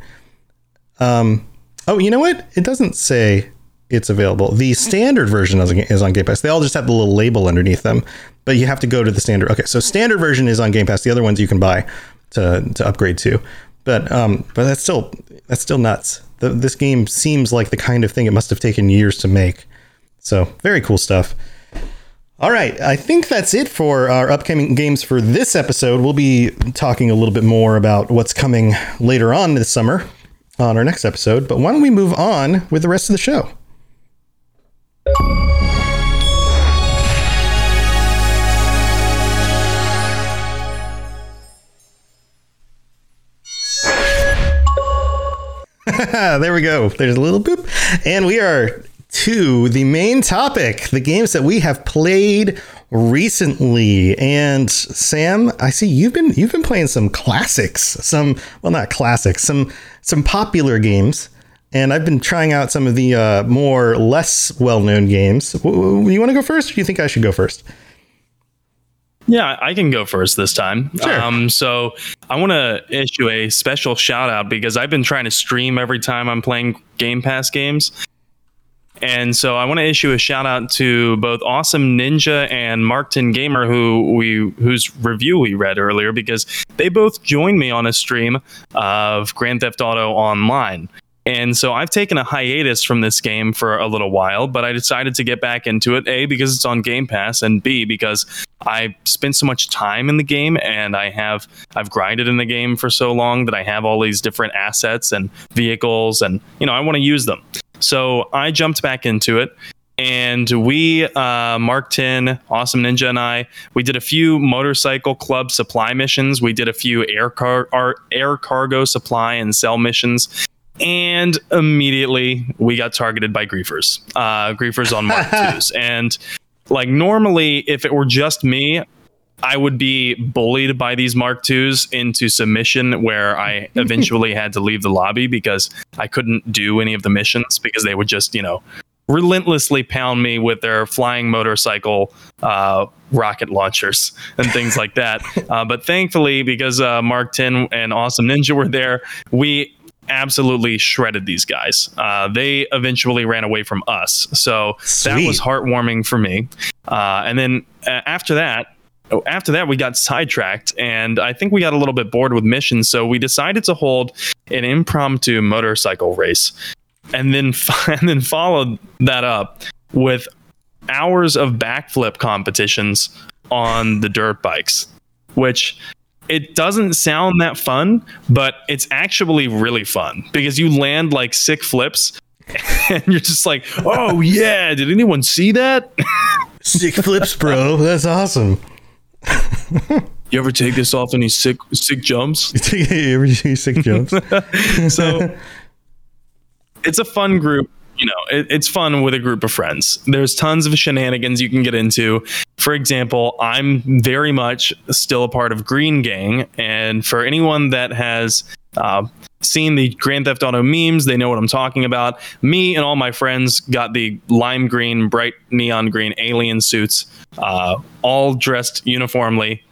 Um, oh, you know what? It doesn't say it's available. The standard version is on Game Pass. They all just have the little label underneath them, but you have to go to the standard. Okay, so standard version is on Game Pass. The other ones you can buy to to upgrade to, but um, but that's still that's still nuts. The, this game seems like the kind of thing it must have taken years to make. So very cool stuff. All right, I think that's it for our upcoming games for this episode. We'll be talking a little bit more about what's coming later on this summer on our next episode. But why don't we move on with the rest of the show? there we go. There's a little boop. And we are to the main topic the games that we have played recently and sam i see you've been you've been playing some classics some well not classics some some popular games and i've been trying out some of the uh, more less well-known games you want to go first or do you think i should go first yeah, I can go first this time. Sure. Um, so I want to issue a special shout out because I've been trying to stream every time I'm playing Game Pass games. And so I want to issue a shout out to both Awesome Ninja and Markton Gamer, who we whose review we read earlier, because they both joined me on a stream of Grand Theft Auto Online. And so I've taken a hiatus from this game for a little while, but I decided to get back into it. A, because it's on Game Pass, and B, because I spent so much time in the game and I have I've grinded in the game for so long that I have all these different assets and vehicles and you know I want to use them. So I jumped back into it and we uh, Markton awesome ninja and i. We did a few motorcycle club supply missions. We did a few air car air cargo supply and sell missions. And immediately we got targeted by griefers uh, griefers on mark 2s and like normally if it were just me I would be bullied by these Mark twos into submission where I eventually had to leave the lobby because I couldn't do any of the missions because they would just, you know, relentlessly pound me with their flying motorcycle uh, rocket launchers and things like that. Uh, but thankfully, because uh, Ten and Awesome Ninja were there, we absolutely shredded these guys. Uh, they eventually ran away from us. So Sweet. that was heartwarming for me. Uh, and then uh, after that, Oh, after that, we got sidetracked, and I think we got a little bit bored with missions, so we decided to hold an impromptu motorcycle race, and then and then followed that up with hours of backflip competitions on the dirt bikes, which it doesn't sound that fun, but it's actually really fun because you land like sick flips and you're just like, oh yeah, did anyone see that? Sick flips, bro. That's awesome. you ever take this off any sick sick jumps? you ever take sick jumps? so it's a fun group you know, it, it's fun with a group of friends. There's tons of shenanigans you can get into. For example, I'm very much still a part of Green Gang, and for anyone that has uh, seen the Grand Theft Auto memes, they know what I'm talking about. Me and all my friends got the lime green, bright neon green alien suits, uh, all dressed uniformly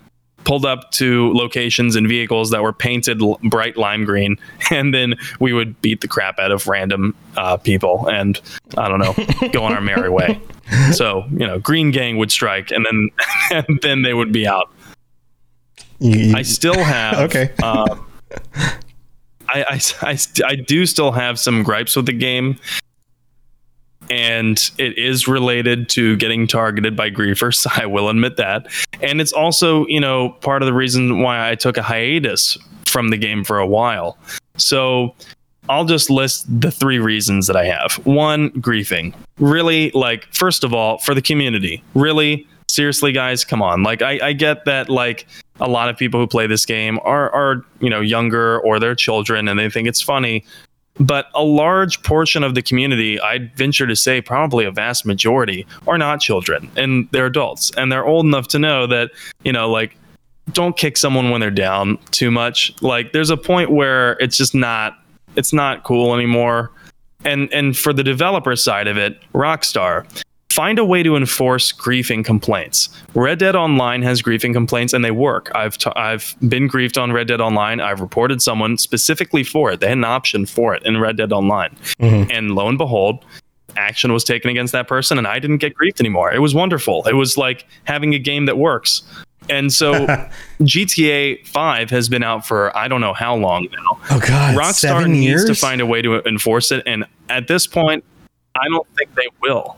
pulled up to locations and vehicles that were painted l- bright lime green, and then we would beat the crap out of random uh, people and I don't know, go on our merry way. So you know, Green Gang would strike, and then and then they would be out. You- you- I still have Okay. uh, I, I, I, I do still have some gripes with the game and it is related to getting targeted by griefers i will admit that. And it's also you know part of the reason why i took a hiatus from the game for a while. So i'll just list the three reasons that i have. One griefing really like first of all for the community. Really seriously guys come on. Like i, I get that like a lot of people who play this game are are you know younger or they're children and they think it's funny but a large portion of the community, I'd venture to say probably a vast majority, are not children and they're adults and they're old enough to know that, you know, like, don't kick someone when they're down too much. Like, there's a point where it's just not, it's not cool anymore. And and for the developer side of it, Rockstar, find a way to enforce griefing complaints. Red Dead Online has griefing complaints and they work. I've t- I've been griefed on Red Dead Online. I've reported someone specifically for it. They had an option for it in Red Dead Online. Mm-hmm. And lo and behold, action was taken against that person and I didn't get griefed anymore. It was wonderful. It was like having a game that works. And so GTA 5 has been out for I don't know how long now. Oh God, Rockstar needs years. to find a way to enforce it, and at this point, I don't think they will.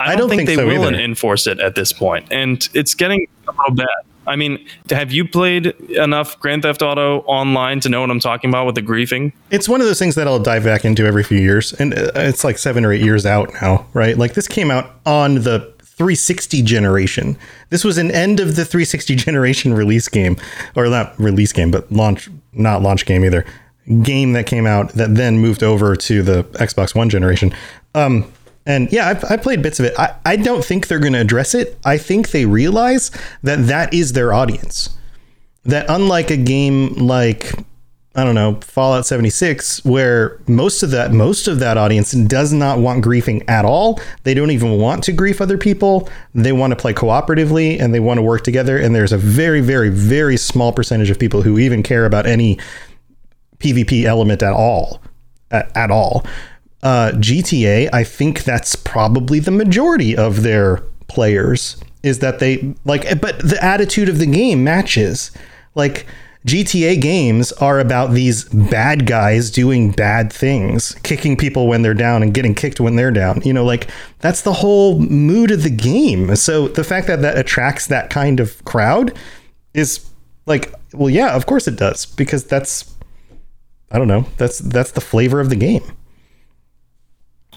I don't, don't think, think they so will either. enforce it at this point, and it's getting a little bad. I mean, have you played enough Grand Theft Auto online to know what I'm talking about with the griefing? It's one of those things that I'll dive back into every few years, and uh, it's like seven or eight years out now, right? Like this came out on the 360 generation. This was an end of the 360 generation release game, or not release game, but launch, not launch game either. Game that came out that then moved over to the Xbox One generation. Um, and yeah, I've, I played bits of it. I, I don't think they're going to address it. I think they realize that that is their audience. That unlike a game like I don't know, Fallout 76, where most of that most of that audience does not want griefing at all. They don't even want to grief other people. They want to play cooperatively and they want to work together. And there's a very, very, very small percentage of people who even care about any PvP element at all. At, at all. Uh, GTA, I think that's probably the majority of their players is that they like, but the attitude of the game matches. Like, GTA games are about these bad guys doing bad things, kicking people when they're down and getting kicked when they're down. You know, like that's the whole mood of the game. So the fact that that attracts that kind of crowd is like, well, yeah, of course it does because that's I don't know, that's that's the flavor of the game.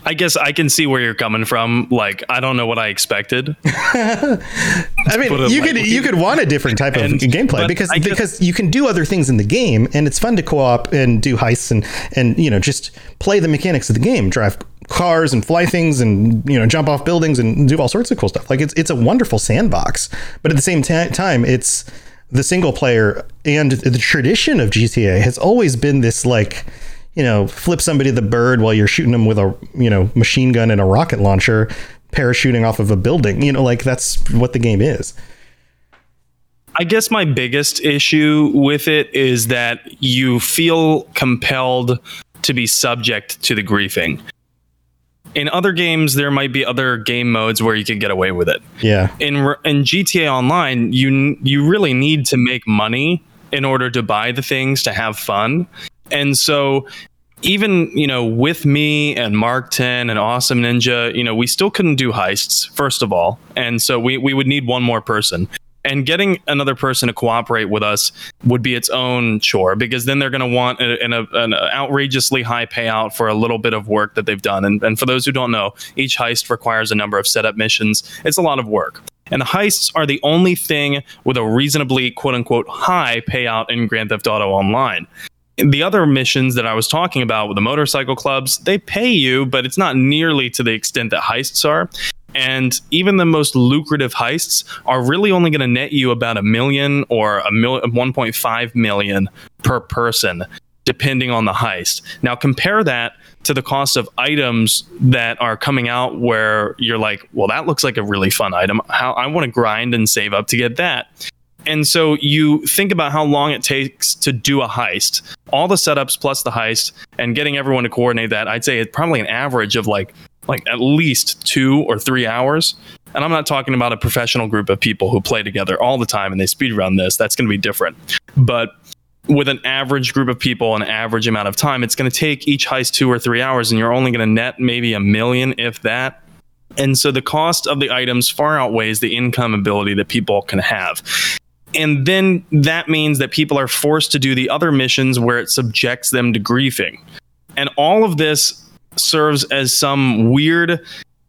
I guess I can see where you're coming from. Like, I don't know what I expected. I mean, you could lightly. you could want a different type of gameplay because guess- because you can do other things in the game and it's fun to co-op and do heists and and you know just play the mechanics of the game, drive cars and fly things and you know jump off buildings and do all sorts of cool stuff. Like it's it's a wonderful sandbox, but at the same ti- time, it's the single player and the tradition of GTA has always been this like you know flip somebody the bird while you're shooting them with a you know machine gun and a rocket launcher parachuting off of a building you know like that's what the game is I guess my biggest issue with it is that you feel compelled to be subject to the griefing. In other games, there might be other game modes where you could get away with it. yeah In in GTA Online, you you really need to make money in order to buy the things to have fun, and so even you know with me and Mark 10 and Awesome Ninja, you know we still couldn't do heists first of all, and so we we would need one more person. And getting another person to cooperate with us would be its own chore because then they're going to want a, an, an outrageously high payout for a little bit of work that they've done. And, and for those who don't know, each heist requires a number of setup missions. It's a lot of work. And the heists are the only thing with a reasonably quote unquote high payout in Grand Theft Auto Online the other missions that I was talking about with the motorcycle clubs, they pay you, but it's not nearly to the extent that heists are. And even the most lucrative heists are really only going to net you about a million or a mil- 1.5 million per person, depending on the heist. Now, compare that to the cost of items that are coming out where you're like, well, that looks like a really fun item. How I want to grind and save up to get that. And so you think about how long it takes to do a heist, all the setups plus the heist, and getting everyone to coordinate that. I'd say it's probably an average of like like at least two or three hours. And I'm not talking about a professional group of people who play together all the time and they speed run this. That's going to be different. But with an average group of people, an average amount of time, it's going to take each heist two or three hours, and you're only going to net maybe a million, if that. And so the cost of the items far outweighs the income ability that people can have. And then that means that people are forced to do the other missions where it subjects them to griefing. And all of this serves as some weird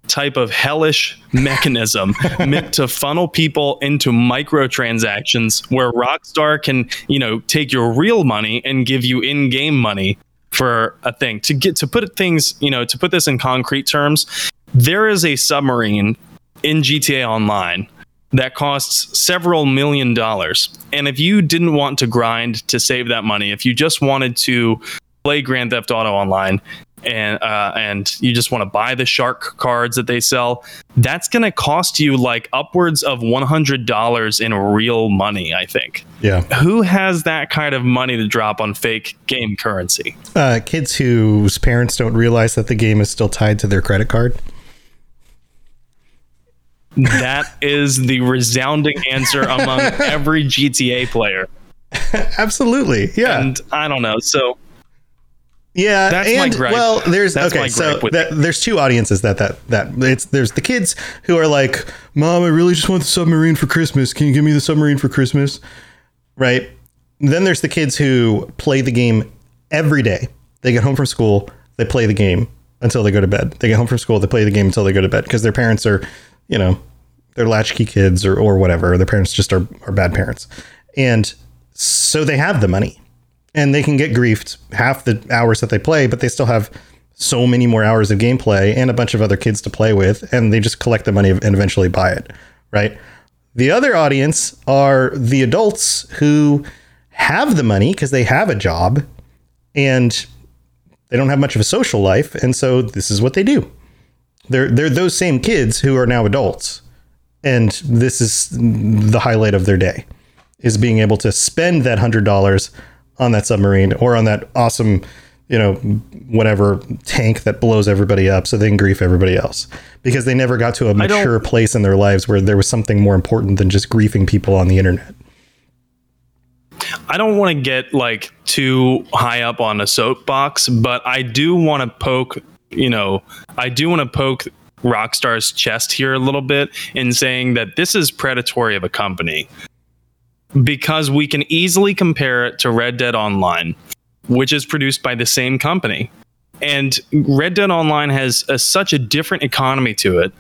type of hellish mechanism meant to funnel people into microtransactions where Rockstar can, you know, take your real money and give you in-game money for a thing. To get to put things, you know, to put this in concrete terms, there is a submarine in GTA Online that costs several million dollars. And if you didn't want to grind to save that money, if you just wanted to play Grand Theft Auto Online, and uh, and you just want to buy the shark cards that they sell, that's going to cost you like upwards of one hundred dollars in real money. I think. Yeah. Who has that kind of money to drop on fake game currency? Uh, kids whose parents don't realize that the game is still tied to their credit card. That is the resounding answer among every GTA player. Absolutely. Yeah. And I don't know. So Yeah, That's my and gripe. well, there's That's okay. So that, there's two audiences that that that it's there's the kids who are like, "Mom, I really just want the submarine for Christmas. Can you give me the submarine for Christmas?" Right. Then there's the kids who play the game every day. They get home from school, they play the game until they go to bed. They get home from school, they play the game until they go to bed because their parents are, you know, they're latchkey kids or or whatever. Their parents just are are bad parents, and so they have the money and they can get griefed half the hours that they play, but they still have so many more hours of gameplay and a bunch of other kids to play with, and they just collect the money and eventually buy it, right? The other audience are the adults who have the money because they have a job and they don't have much of a social life, and so this is what they do. They're they're those same kids who are now adults, and this is the highlight of their day is being able to spend that hundred dollars on that submarine or on that awesome, you know, whatever tank that blows everybody up so they can grief everybody else because they never got to a mature place in their lives where there was something more important than just griefing people on the internet. I don't want to get like too high up on a soapbox, but I do want to poke, you know, I do want to poke Rockstar's chest here a little bit in saying that this is predatory of a company because we can easily compare it to Red Dead Online, which is produced by the same company. And Red Dead Online has a, such a different economy to it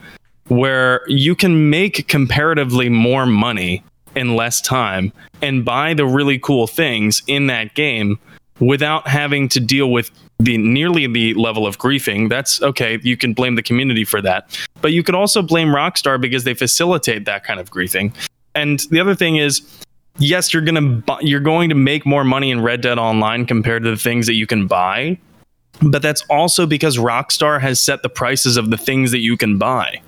where you can make comparatively more money in less time and buy the really cool things in that game without having to deal with the nearly the level of griefing that's okay you can blame the community for that. But you could also blame rockstar because they facilitate that kind of griefing. And the other thing is yes you're gonna you're going to make more money in red dead online compared to the things that you can buy but that's also because rockstar has set the prices of the things that you can buy.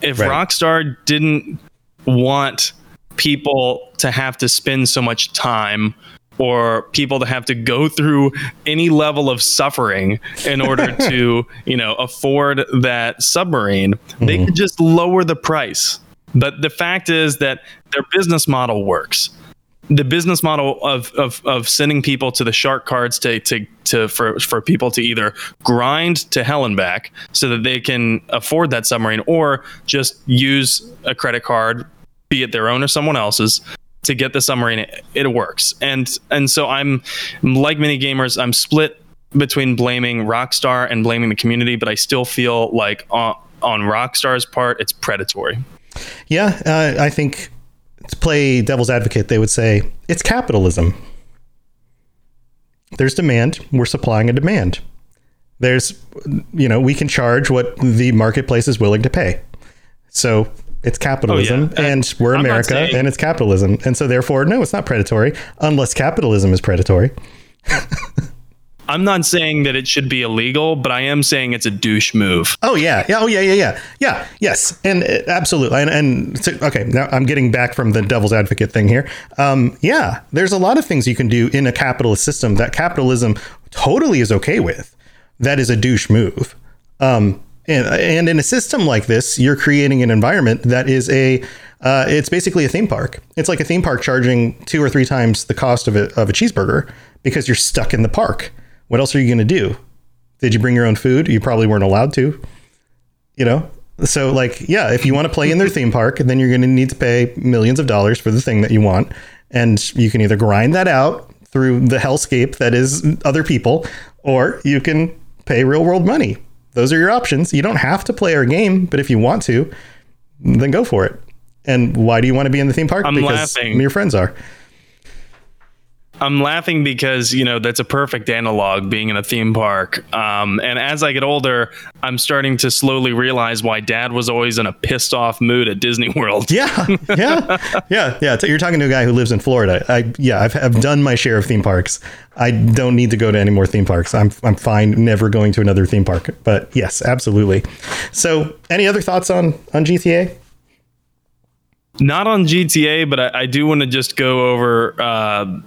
If Right. rockstar didn't want people to have to spend so much time or people to have to go through any level of suffering in order to you know afford that submarine they mhm. could just lower the price. But the fact is that their business model works. The business model of, of, of sending people to the shark cards to, to, to for, for people to either grind to hell and back so that they can afford that submarine or just use a credit card be it their own or someone else's to get the submarine it, it works and and so i'm like many gamers i'm split between blaming rockstar and blaming the community but i still feel like on, on rockstar's part it's predatory Yeah, uh, I think to play devil's advocate, they would say it's capitalism. There's demand, we're supplying a demand. There's, you know, we can charge what the marketplace is willing to pay. So it's capitalism, Uh, and we're I'm America, saying- and it's capitalism. And so therefore, no, it's not predatory unless capitalism is predatory. i'm not saying that it should be illegal but i am saying it's a douche move Oh yeah, yeah, oh yeah, yeah, yeah, yeah, yes, and uh, absolutely, and, and so, okay, now I'm getting back from the devil's advocate thing here. Um, yeah, there's a lot of things you can do in a capitalist system that capitalism totally is okay with. That is a douche move. Um, and, and in a system like this, you're creating an environment that is a, uh, it's basically a theme park. It's like a theme park charging two or three times the cost of a, of a cheeseburger because you're stuck in the park. What else are you going to do? Did you bring your own food? You probably weren't allowed to. You know? So like, yeah, if you want to play in their theme park, then you're going to need to pay millions of dollars for the thing that you want, and you can either grind that out through the hellscape that is other people, or you can pay real world money. Those are your options. You don't have to play our game, but if you want to, then go for it. And why do you want to be in the theme park? I'm because laughing. your friends are. I'm laughing because you know that's a perfect analog being in a theme park. Um, and as I get older, I'm starting to slowly realize why Dad was always in a pissed off mood at Disney World. Yeah, yeah, yeah, yeah. You're talking to a guy who lives in Florida. I yeah, I've, I've done my share of theme parks. I don't need to go to any more theme parks. I'm I'm fine never going to another theme park. But yes, absolutely. So, any other thoughts on on GTA? Not on GTA, but I, I do want to just go over. Uh,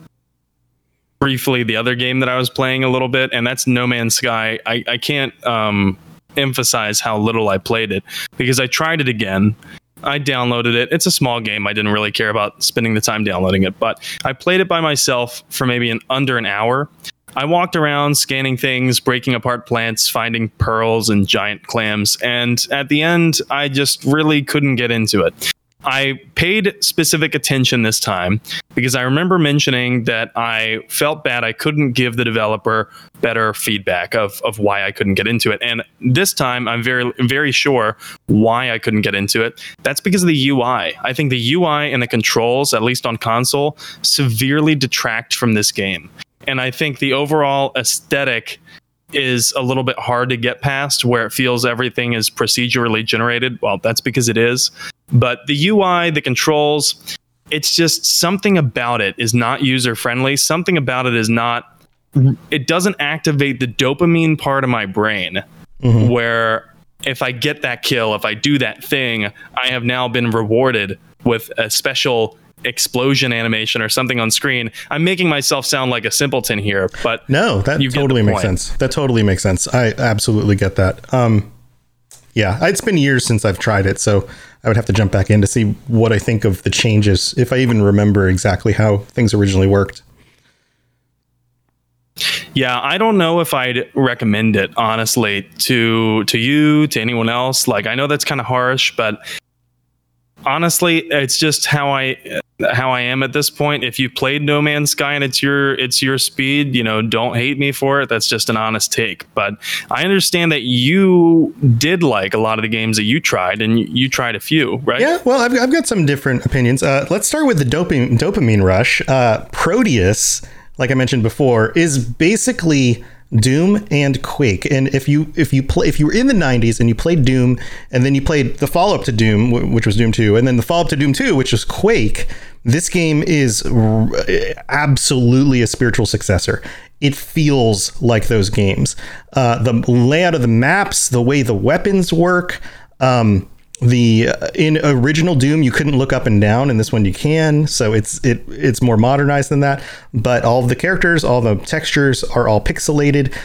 briefly the other game that I was playing a little bit, and that's No Man's Sky. I, I can't um, emphasize how little I played it because I tried it again. I downloaded it. It's a small game. I didn't really care about spending the time downloading it, but I played it by myself for maybe an under an hour. I walked around scanning things, breaking apart plants, finding pearls and giant clams, and at the end, I just really couldn't get into it. I paid specific attention this time because I remember mentioning that I felt bad I couldn't give the developer better feedback of, of why I couldn't get into it. And this time I'm very very sure why I couldn't get into it. That's because of the UI. I think the UI and the controls, at least on console, severely detract from this game. And I think the overall aesthetic is a little bit hard to get past where it feels everything is procedurally generated. Well, that's because it is. But the UI, the controls, it's just something about it is not user friendly. Something about it is not, it doesn't activate the dopamine part of my brain mm-hmm. where if I get that kill, if I do that thing, I have now been rewarded with a special explosion animation or something on screen. I'm making myself sound like a simpleton here, but no, that totally makes sense. That totally makes sense. I absolutely get that. Um, yeah, it's been years since I've tried it, so I would have to jump back in to see what I think of the changes, if I even remember exactly how things originally worked. Yeah, I don't know if I'd recommend it honestly to to you, to anyone else. Like I know that's kind of harsh, but honestly, it's just how I how I am at this point. If you played No Man's Sky and it's your it's your speed, you know, don't hate me for it. That's just an honest take. But I understand that you did like a lot of the games that you tried, and you, you tried a few, right? Yeah. Well, I've, I've got some different opinions. Uh, let's start with the dopamine dopamine rush. Uh, Prodeus, like I mentioned before, is basically Doom and Quake. And if you if you play if you were in the 90s and you played Doom and then you played the follow up to Doom which was Doom 2 and then the follow up to Doom 2 which was Quake, this game is r- absolutely a spiritual successor. It feels like those games. Uh, the layout of the maps, the way the weapons work, um, the uh, in original doom you couldn't look up and down in this one you can so it's it it's more modernized than that but all of the characters all the textures are all pixelated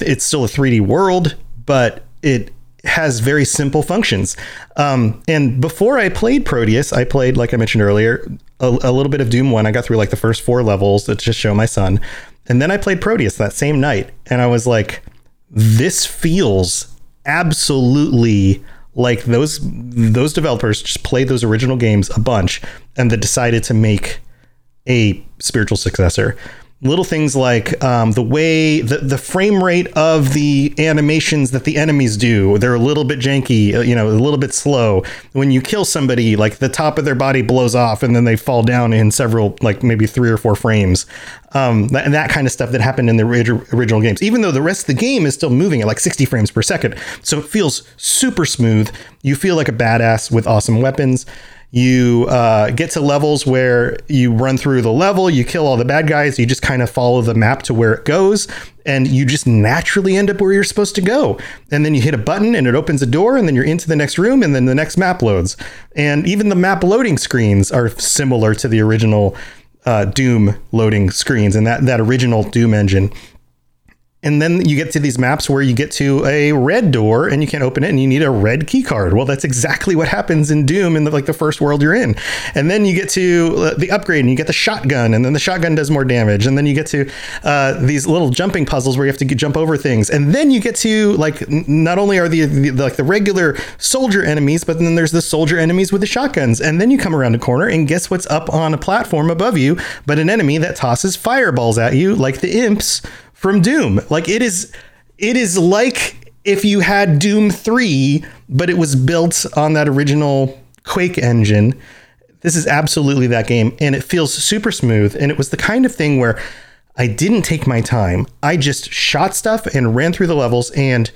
it's still a 3d world but it has very simple functions um, and before i played Prodeus i played like i mentioned earlier a, a little bit of doom 1 i got through like the first four levels to just show my son. And then i played Prodeus that same night and i was like this feels absolutely like those those developers just played those original games a bunch and then decided to make a spiritual successor little things like um, the way the, the frame rate of the animations that the enemies do. They're a little bit janky uh, you know a little bit slow. When you kill somebody like the top of their body blows off and then they fall down in several like maybe three or four frames. Um, and that kind of stuff that happened in the original games. Even though the rest of the game is still moving at like 60 frames per second. So it feels super smooth. You feel like a badass with awesome weapons you uh, get to levels where you run through the level, you kill all the bad guys, you just kind of follow the map to where it goes, and you just naturally end up where you're supposed to go. And then you hit a button and it opens a door, and then you're into the next room, and then the next map loads. And even the map loading screens are similar to the original uh, Doom loading screens and that, that original Doom engine and then you get to these maps where you get to a red door and you can't open it and you need a red key card. Well, that's exactly what happens in Doom in the, like the first world you're in. And then you get to uh, the upgrade and you get the shotgun and then the shotgun does more damage. And then you get to uh, these little jumping puzzles where you have to jump over things. And then you get to like not only are the, the, like the regular soldier enemies, but then there's the soldier enemies with the shotguns. And then you come around a corner and guess what's up on a platform above you, but an enemy that tosses fireballs at you like the imps from Doom. Like it is it is like if you had Doom 3 but it was built on that original Quake engine. this is absolutely that game, and it feels super smooth. And it was the kind of thing where I didn't take my time. I just shot stuff and ran through the levels and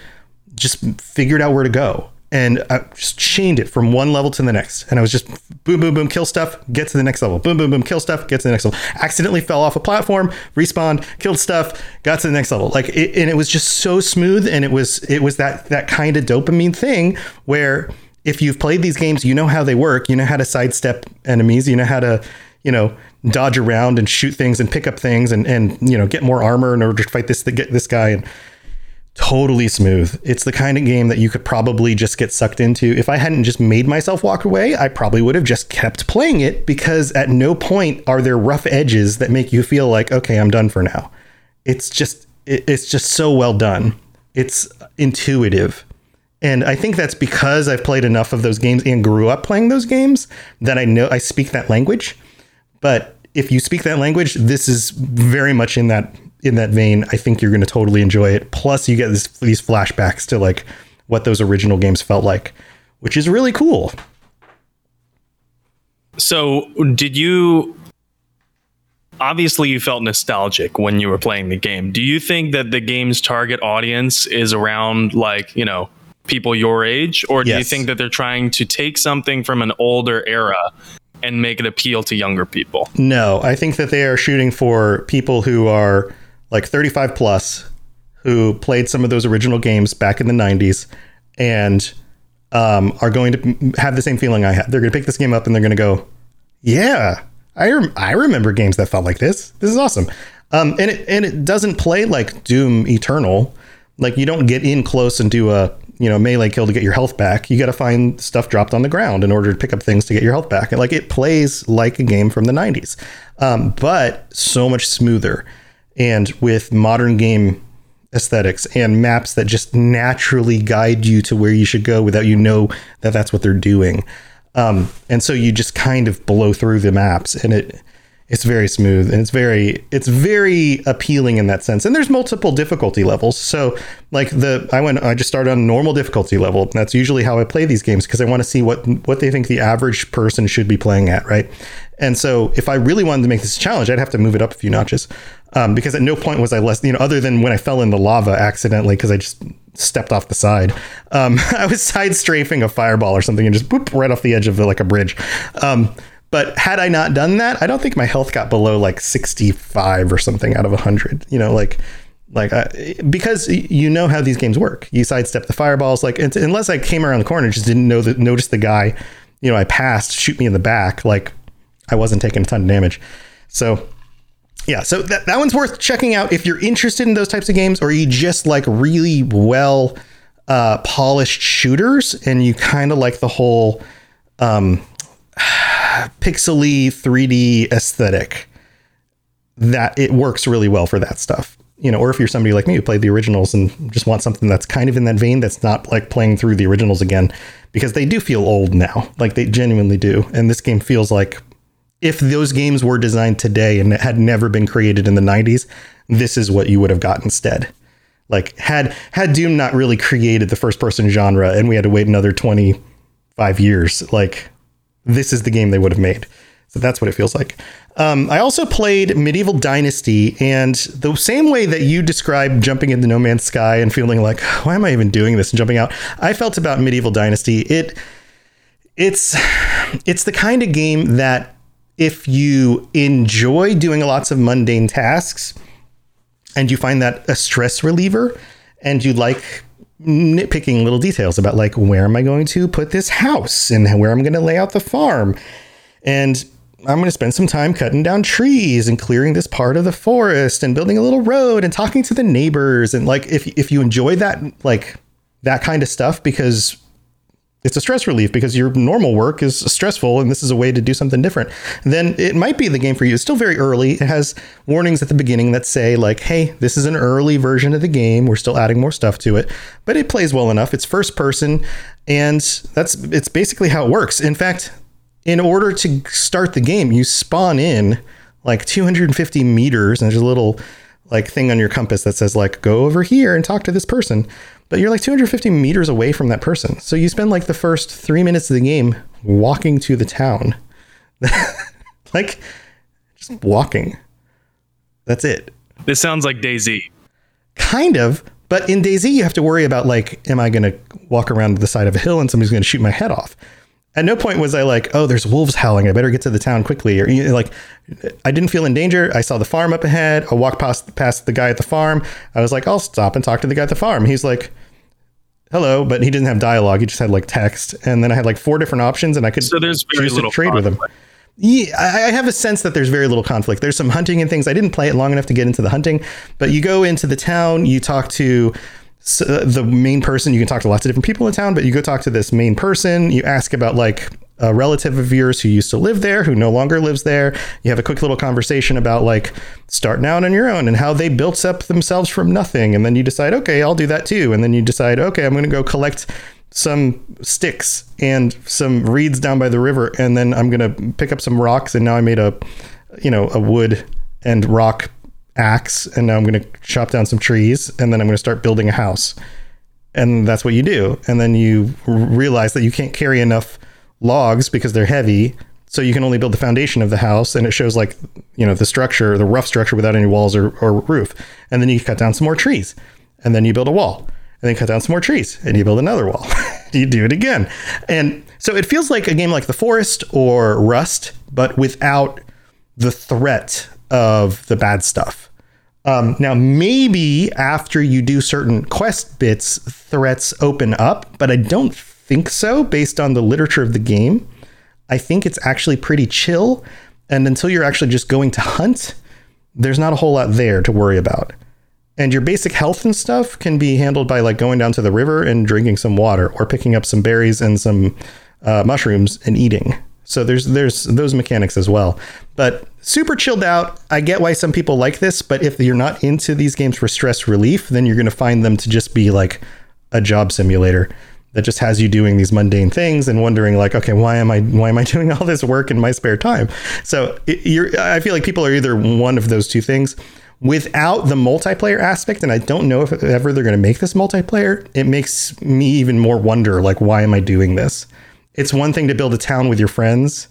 just figured out where to go. And I just chained it from one level to the next. And I was just boom, boom, boom, kill stuff, get to the next level. Boom, boom, boom, kill stuff, get to the next level. Accidentally fell off a platform, respawned, killed stuff, got to the next level. Like, it, and it was just so smooth. And it was, it was that that kind of dopamine thing where if you've played these games, you know how they work. You know how to sidestep enemies. You know how to, you know, dodge around and shoot things and pick up things and and you know get more armor in order to fight this get this guy and totally smooth. It's the kind of game that you could probably just get sucked into. If I hadn't just made myself walk away, I probably would have just kept playing it because at no point are there rough edges that make you feel like okay, I'm done for now. It's just it's just so well done. It's intuitive. And I think that's because I've played enough of those games and grew up playing those games that I know I speak that language. But if you speak that language, this is very much in that in that vein. I think you're going to totally enjoy it. Plus, you get this, these flashbacks to like what those original games felt like, which is really cool. So, did you obviously you felt nostalgic when you were playing the game. Do you think that the game's target audience is around like, you know, people your age or do yes. you think that they're trying to take something from an older era and make it appeal to younger people? No, I think that they are shooting for people who are like 35 plus who played some of those original games back in the 90s and um, are going to have the same feeling I had. They're going to pick this game up and they're going to go, "Yeah, I rem- I remember games that felt like this. This is awesome." Um, and it and it doesn't play like Doom Eternal. Like you don't get in close and do a you know melee kill to get your health back you got to find stuff dropped on the ground in order to pick up things to get your health back and like it plays like a game from the 90s um, but so much smoother and with modern game aesthetics and maps that just naturally guide you to where you should go without you know that that's what they're doing. Um, and so you just kind of blow through the maps and it it's very smooth and it's very it's very appealing in that sense. And there's multiple difficulty levels. So like the i went i just started on normal difficulty level. That's usually how i play these games because i want to see what what they think the average person should be playing at right? And so if i really wanted to make this a challenge i'd have to move it up a few notches um, because at no point was i less you know other than when i fell in the lava accidentally because i just stepped off the side um, i was side strafing a fireball or something and just boop, right off the edge of the, like a bridge. Um, but had I not done that, I don't think my health got below like 65 or something out of 100. You know, like like I, because you know how these games work. You sidestep the fireballs like unless I came around the corner just didn't know that notice the guy, you know, I passed shoot me in the back like I wasn't taking a ton of damage. So yeah, so that, that one's worth checking out if you're interested in those types of games or you just like really well uh, polished shooters and you kind of like the whole um, pixely 3D aesthetic, that it works really well for that stuff. You know, or if you're somebody like me who played the originals and just want something that's kind of in that vein, that's not like playing through the originals again, because they do feel old now. Like they genuinely do. And this game feels like if those games were designed today and had never been created in the 90s, this is what you would have got instead. Like had had Doom not really created the first person genre and we had to wait another 25 years, like this is the game they would have made. So that's what it feels like. Um, I also played Medieval Dynasty, and the same way that you described jumping into No Man's Sky and feeling like, why am I even doing this and jumping out? I felt about Medieval Dynasty. It it's it's the kind of game that if you enjoy doing lots of mundane tasks and you find that a stress reliever and you like nitpicking little details about like where am I going to put this house and where I'm going to lay out the farm. And I'm going to spend some time cutting down trees and clearing this part of the forest and building a little road and talking to the neighbors and like if if you enjoy that like that kind of stuff because it's a stress relief because your normal work is stressful and this is a way to do something different. Then it might be the game for you. It's still very early. It has warnings at the beginning that say like hey this is an early version of the game. We're still adding more stuff to it but it plays well enough. It's first person and that's it's basically how it works. In fact in order to start the game you spawn in like 250 meters and there's a little like thing on your compass that says like go over here and talk to this person but you're like 250 meters away from that person. So you spend like the first three minutes of the game walking to the town like just walking. That's it. This sounds like DayZ. Kind of, but in DayZ you have to worry about like, am I going to walk around the side of a hill and somebody's going to shoot my head off? At no point was I like, oh, there's wolves howling. I better get to the town quickly. Or you know, like, I didn't feel in danger. I saw the farm up ahead. I walked past past the guy at the farm. I was like, I'll stop and talk to the guy at the farm. He's like, hello, but he didn't have dialogue. He just had like text. And then I had like four different options, and I could So there's very choose to little trade with him. Yeah, I I have a sense that there's very little conflict. There's some hunting and things. I didn't play it long enough to get into the hunting, but you go into the town, you talk to uh, the main person. You can talk to lots of different people in town, but you go talk to this main person. You ask about like a relative of yours who used to live there, who no longer lives there. You have a quick little conversation about like starting out on your own and how they built up themselves from nothing. And then you decide, okay, I'll do that too. And then you decide, okay, I'm going to go collect some sticks and some reeds down by the river and then I'm going to pick up some rocks and now I made a you know a wood and rock axe and now I'm going to chop down some trees and then I'm going to start building a house. And that's what you do. And then you realize that you can't carry enough logs because they're heavy so you can only build the foundation of the house and it shows like you know the structure the rough structure without any walls or, or roof. And then you cut down some more trees and then you build a wall. And then cut down some more trees and you build another wall. You do it again. And so it feels like a game like the forest or rust but without the threat of the bad stuff. Um, now, maybe after you do certain quest bits, threats open up, but I don't think so based on the literature of the game. I think it's actually pretty chill. And until you're actually just going to hunt, there's not a whole lot there to worry about. And your basic health and stuff can be handled by like going down to the river and drinking some water or picking up some berries and some uh, mushrooms and eating. So there's there's those mechanics as well. But super chilled out. I get why some people like this, but if you're not into these games for stress relief, then you're going to find them to just be like a job simulator that just has you doing these mundane things and wondering like, okay, why am I why am I doing all this work in my spare time? So it, I feel like people are either one of those two things. Without the multiplayer aspect, and I don't know if ever they're going to make this multiplayer, it makes me even more wonder like, why am I doing this? It's one thing to build a town with your friends.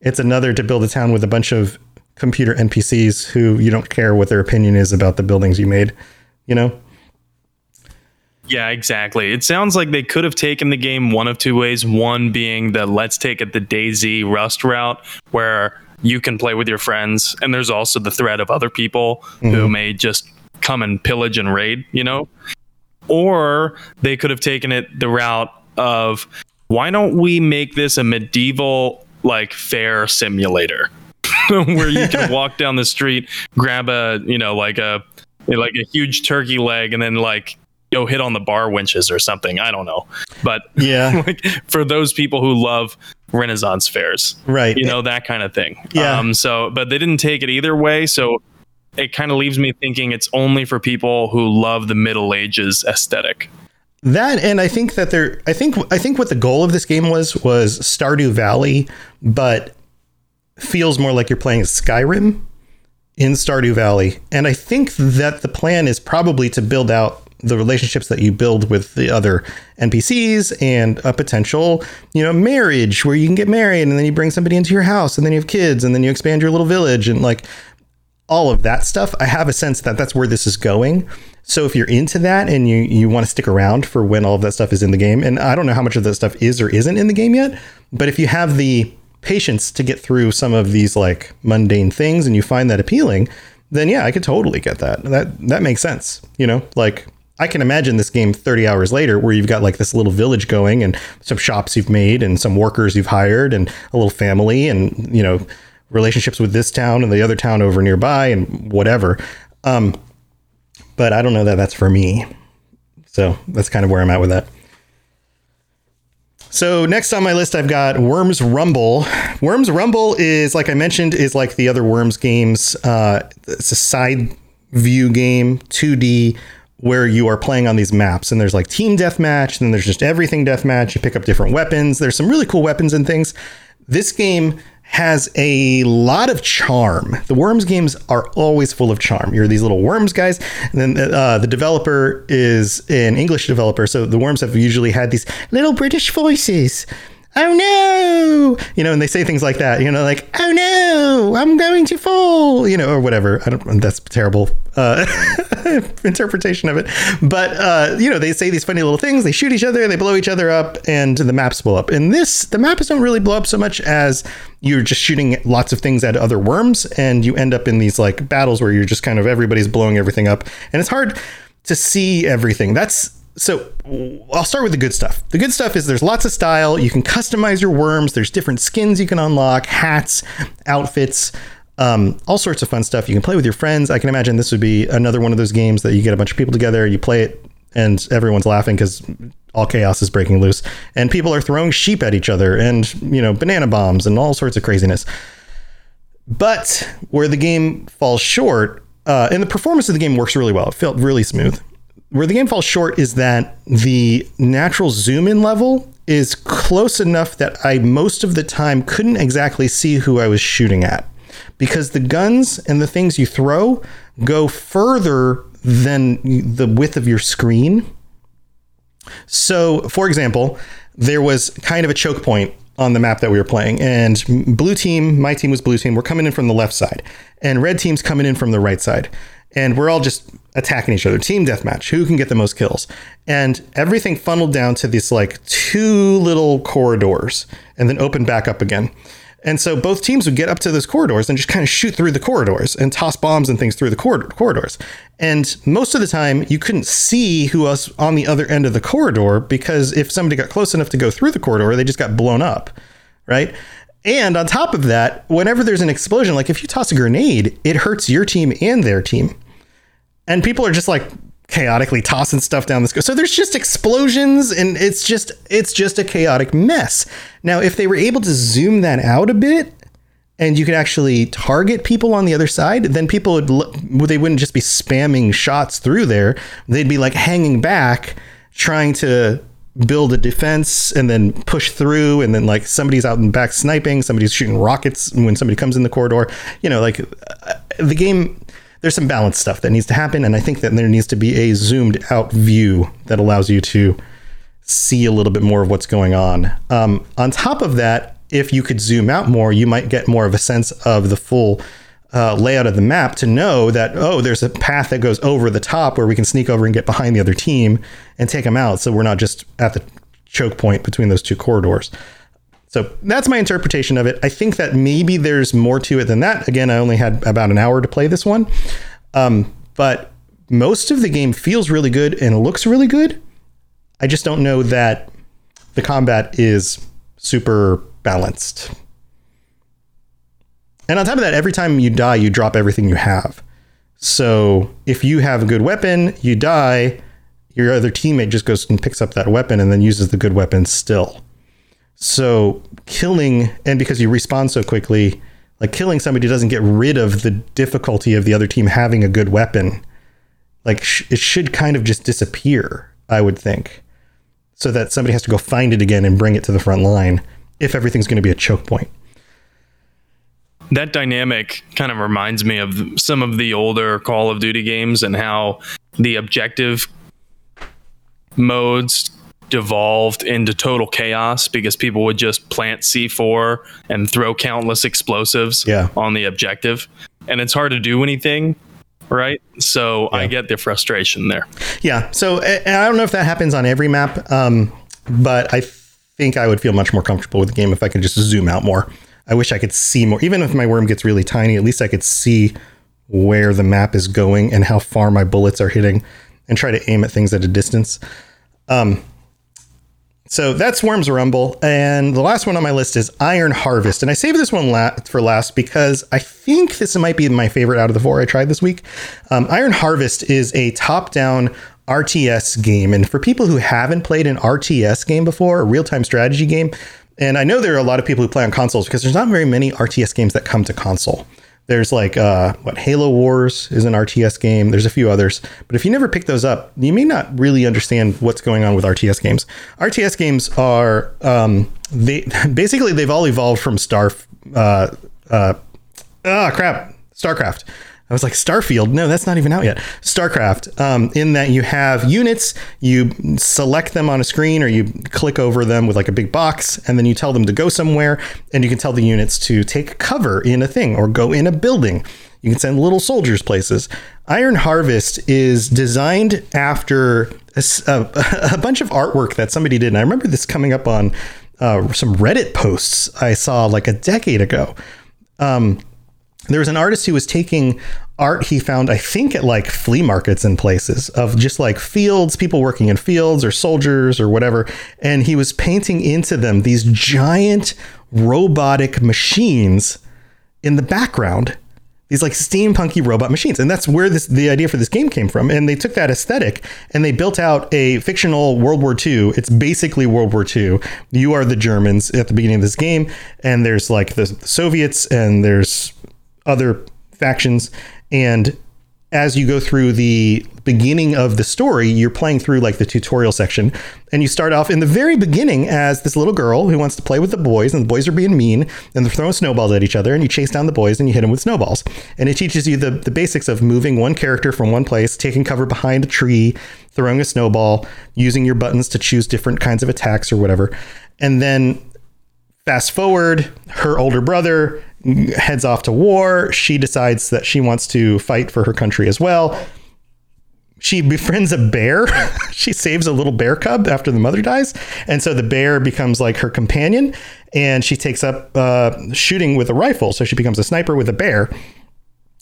It's another to build a town with a bunch of computer NPCs who you don't care what their opinion is about the buildings you made. You know? Yeah, exactly. It sounds like they could have taken the game one of two ways. One being the let's take it the DayZ Rust route, where you can play with your friends, and there's also the threat of other people who mm-hmm. may just come and pillage and raid, you know? Or they could have taken it the route of why don't we make this a medieval like fair simulator where you can walk down the street, grab a, you know, like a like a huge turkey leg and then like go hit on the bar winches or something. I don't know. But Yeah. like for those people who love Renaissance fairs, Right. you know, that kind of thing. Yeah. Um, so, but they didn't take it either way. So it kind of leaves me thinking it's only for people who love the Middle Ages aesthetic. That and I think that there I think I think what the goal of this game was was Stardew Valley, but feels more like you're playing Skyrim in Stardew Valley. And I think that the plan is probably to build out the relationships that you build with the other NPCs and a potential, you know, marriage where you can get married and then you bring somebody into your house and then you have kids and then you expand your little village and like all of that stuff. I have a sense that that's where this is going. So if you're into that and you you want to stick around for when all of that stuff is in the game, and I don't know how much of that stuff is or isn't in the game yet, but if you have the patience to get through some of these like mundane things and you find that appealing, then yeah, I could totally get that. That that makes sense. You know, like I can imagine this game 30 hours later where you've got like this little village going and some shops you've made and some workers you've hired and a little family and you know relationships with this town and the other town over nearby and whatever. Um, but I don't know that that's for me. So that's kind of where I'm at with that. So next on my list, I've got Worms Rumble. Worms Rumble is, like I mentioned, is like the other Worms games. Uh, it's a side view game, 2D, where you are playing on these maps. And there's like team deathmatch, and then there's just everything deathmatch. You pick up different weapons. There's some really cool weapons and things. This game has a lot of charm. The Worms games are always full of charm. You're these little Worms guys, and then uh, the developer is an English developer, so the Worms have usually had these little British voices. Oh no, you know, and they say things like that, you know, like, oh no, I'm going to fall, you know, or whatever. I don't, that's terrible uh, interpretation of it. But, uh, you know, they say these funny little things, they shoot each other, they blow each other up, and the maps blow up. In this, the maps don't really blow up so much as you're just shooting lots of things at other worms, and you end up in these like battles where you're just kind of everybody's blowing everything up. And it's hard to see everything. That's so I'll start with the good stuff. The good stuff is there's lots of style. You can customize your worms. There's different skins you can unlock, hats, outfits, um, all sorts of fun stuff. You can play with your friends. I can imagine this would be another one of those games that you get a bunch of people together, you play it, and everyone's laughing because all chaos is breaking loose, and people are throwing sheep at each other, and you know banana bombs and all sorts of craziness. But where the game falls short, uh, and the performance of the game works really well. It felt really smooth where the game falls short is that the natural zoom in level is close enough that I most of the time couldn't exactly see who I was shooting at. Because the guns and the things you throw go further than the width of your screen. So, for example, there was kind of a choke point on the map that we were playing, and blue team, my team was blue team, we're coming in from the left side, and red team's coming in from the right side and we're all just attacking each other. Team deathmatch. Who can get the most kills? And everything funneled down to these like two little corridors and then open back up again. And so both teams would get up to those corridors and just kind of shoot through the corridors and toss bombs and things through the corridors. And most of the time, you couldn't see who was on the other end of the corridor because if somebody got close enough to go through the corridor, they just got blown up, right? And on top of that, whenever there's an explosion, like if you toss a grenade, it hurts your team and their team and people are just like chaotically tossing stuff down the sky. So there's just explosions and it's just it's just a chaotic mess. Now, if they were able to zoom that out a bit and you could actually target people on the other side, then people would they wouldn't just be spamming shots through there. They'd be like hanging back trying to build a defense and then push through and then like somebody's out in back sniping, somebody's shooting rockets when somebody comes in the corridor. You know, like uh, the game there's some balance stuff that needs to happen, and I think that there needs to be a zoomed out view that allows you to see a little bit more of what's going on. Um, on top of that, if you could zoom out more, you might get more of a sense of the full uh, layout of the map to know that oh, there's a path that goes over the top where we can sneak over and get behind the other team and take them out. So we're not just at the choke point between those two corridors. So that's my interpretation of it. I think that maybe there's more to it than that. Again, I only had about an hour to play this one. Um, but most of the game feels really good and looks really good. I just don't know that the combat is super balanced. And on top of that, every time you die, you drop everything you have. So if you have a good weapon, you die, your other teammate just goes and picks up that weapon and then uses the good weapon still. So killing, and because you respond so quickly, like killing somebody doesn't get rid of the difficulty of the other team having a good weapon. Like sh- it should kind of just disappear, I would think, so that somebody has to go find it again and bring it to the front line if everything's going to be a choke point. That dynamic kind of reminds me of some of the older Call of Duty games and how the objective modes devolved into total chaos because people would just plant C4 and throw countless explosives yeah. on the objective. And it's hard to do anything, right? So yeah. I get the frustration there. Yeah. So I don't know if that happens on every map, um, but I think I would feel much more comfortable with the game if I could just zoom out more. I wish I could see more. Even if my worm gets really tiny, at least I could see where the map is going and how far my bullets are hitting and try to aim at things at a distance. Um, so that's Worms Rumble. And the last one on my list is Iron Harvest. And I saved this one la- for last because I think this might be my favorite out of the four I tried this week. Um, Iron Harvest is a top down RTS game. And for people who haven't played an RTS game before, a real time strategy game, and I know there are a lot of people who play on consoles because there's not very many RTS games that come to console. There's like uh, what Halo Wars is an RTS game. There's a few others, but if you never pick those up, you may not really understand what's going on with RTS games. RTS games are um, they basically they've all evolved from Star. Uh, uh, ah, crap, StarCraft. I was like, Starfield? No, that's not even out yet. StarCraft, um, in that you have units, you select them on a screen or you click over them with like a big box, and then you tell them to go somewhere, and you can tell the units to take cover in a thing or go in a building. You can send little soldiers places. Iron Harvest is designed after a, a, a bunch of artwork that somebody did. And I remember this coming up on uh, some Reddit posts I saw like a decade ago. Um, there was an artist who was taking art he found, I think, at like flea markets and places of just like fields, people working in fields or soldiers or whatever. And he was painting into them these giant robotic machines in the background. These like steampunky robot machines, and that's where this the idea for this game came from. And they took that aesthetic and they built out a fictional World War II. It's basically World War II. You are the Germans at the beginning of this game, and there's like the Soviets and there's other factions. And as you go through the beginning of the story, you're playing through like the tutorial section, and you start off in the very beginning as this little girl who wants to play with the boys, and the boys are being mean, and they're throwing snowballs at each other, and you chase down the boys and you hit them with snowballs. And it teaches you the, the basics of moving one character from one place, taking cover behind a tree, throwing a snowball, using your buttons to choose different kinds of attacks or whatever. And then fast forward, her older brother heads off to war. She decides that she wants to fight for her country as well. She befriends a bear. she saves a little bear cub after the mother dies. And so the bear becomes like her companion. And she takes up uh, shooting with a rifle. So she becomes a sniper with a bear.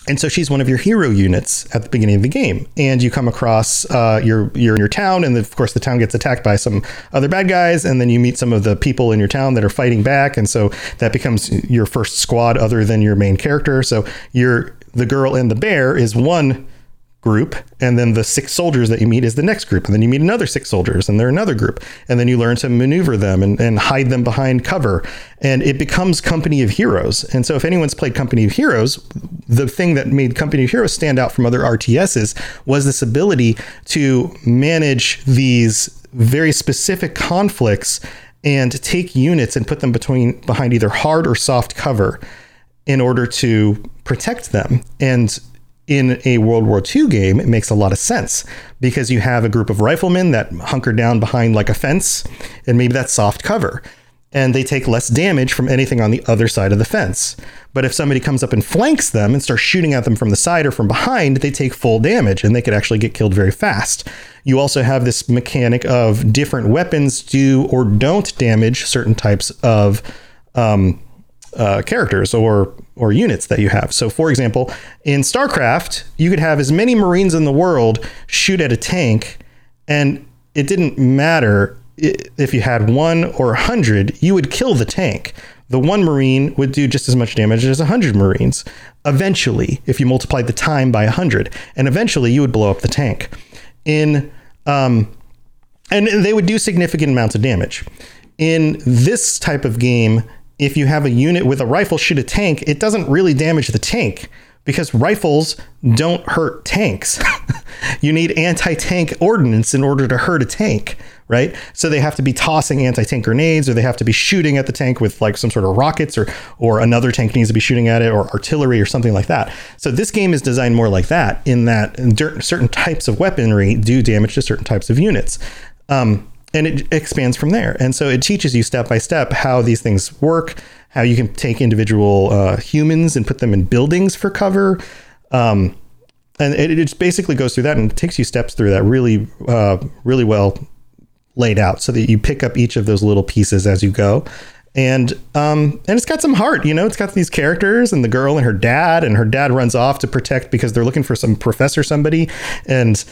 And so she's one of your hero units at the beginning of the game, and you come across uh, your you're in your town, and of course the town gets attacked by some other bad guys, and then you meet some of the people in your town that are fighting back, and so that becomes your first squad other than your main character. So you're the girl and the bear is one group and then the six soldiers that you meet is the next group and then you meet another six soldiers and they're another group and then you learn to maneuver them and, and hide them behind cover and it becomes company of heroes. And so if anyone's played company of heroes the thing that made company of heroes stand out from other rts's was this ability to manage these very specific conflicts and take units and put them between behind either hard or soft cover in order to protect them. And in a World War II game, it makes a lot of sense because you have a group of riflemen that hunker down behind like a fence, and maybe that's soft cover. And they take less damage from anything on the other side of the fence. But if somebody comes up and flanks them and starts shooting at them from the side or from behind, they take full damage and they could actually get killed very fast. You also have this mechanic of different weapons do or don't damage certain types of um, uh, characters or or units that you have. So, for example, in StarCraft, you could have as many Marines in the world shoot at a tank, and it didn't matter if you had one or a hundred, you would kill the tank. The one Marine would do just as much damage as a hundred Marines. Eventually, if you multiplied the time by a hundred, and eventually you would blow up the tank. In um, and they would do significant amounts of damage. In this type of game, if you have a unit with a rifle shoot a tank, it doesn't really damage the tank because rifles don't hurt tanks. you need anti tank ordnance in order to hurt a tank, right? So they have to be tossing anti tank grenades or they have to be shooting at the tank with like some sort of rockets or, or another tank needs to be shooting at it or artillery or something like that. So this game is designed more like that in that certain types of weaponry do damage to certain types of units. Um, and it expands from there. And so it teaches you step by step how these things work, how you can take individual uh, humans and put them in buildings for cover. Um, and it, it, just basically goes through that and takes you steps through that really, uh, really well laid out so that you pick up each of those little pieces as you go. And um, and it's got some heart, you know. It's got these characters and the girl and her dad, and her dad runs off to protect because they're looking for some professor somebody, and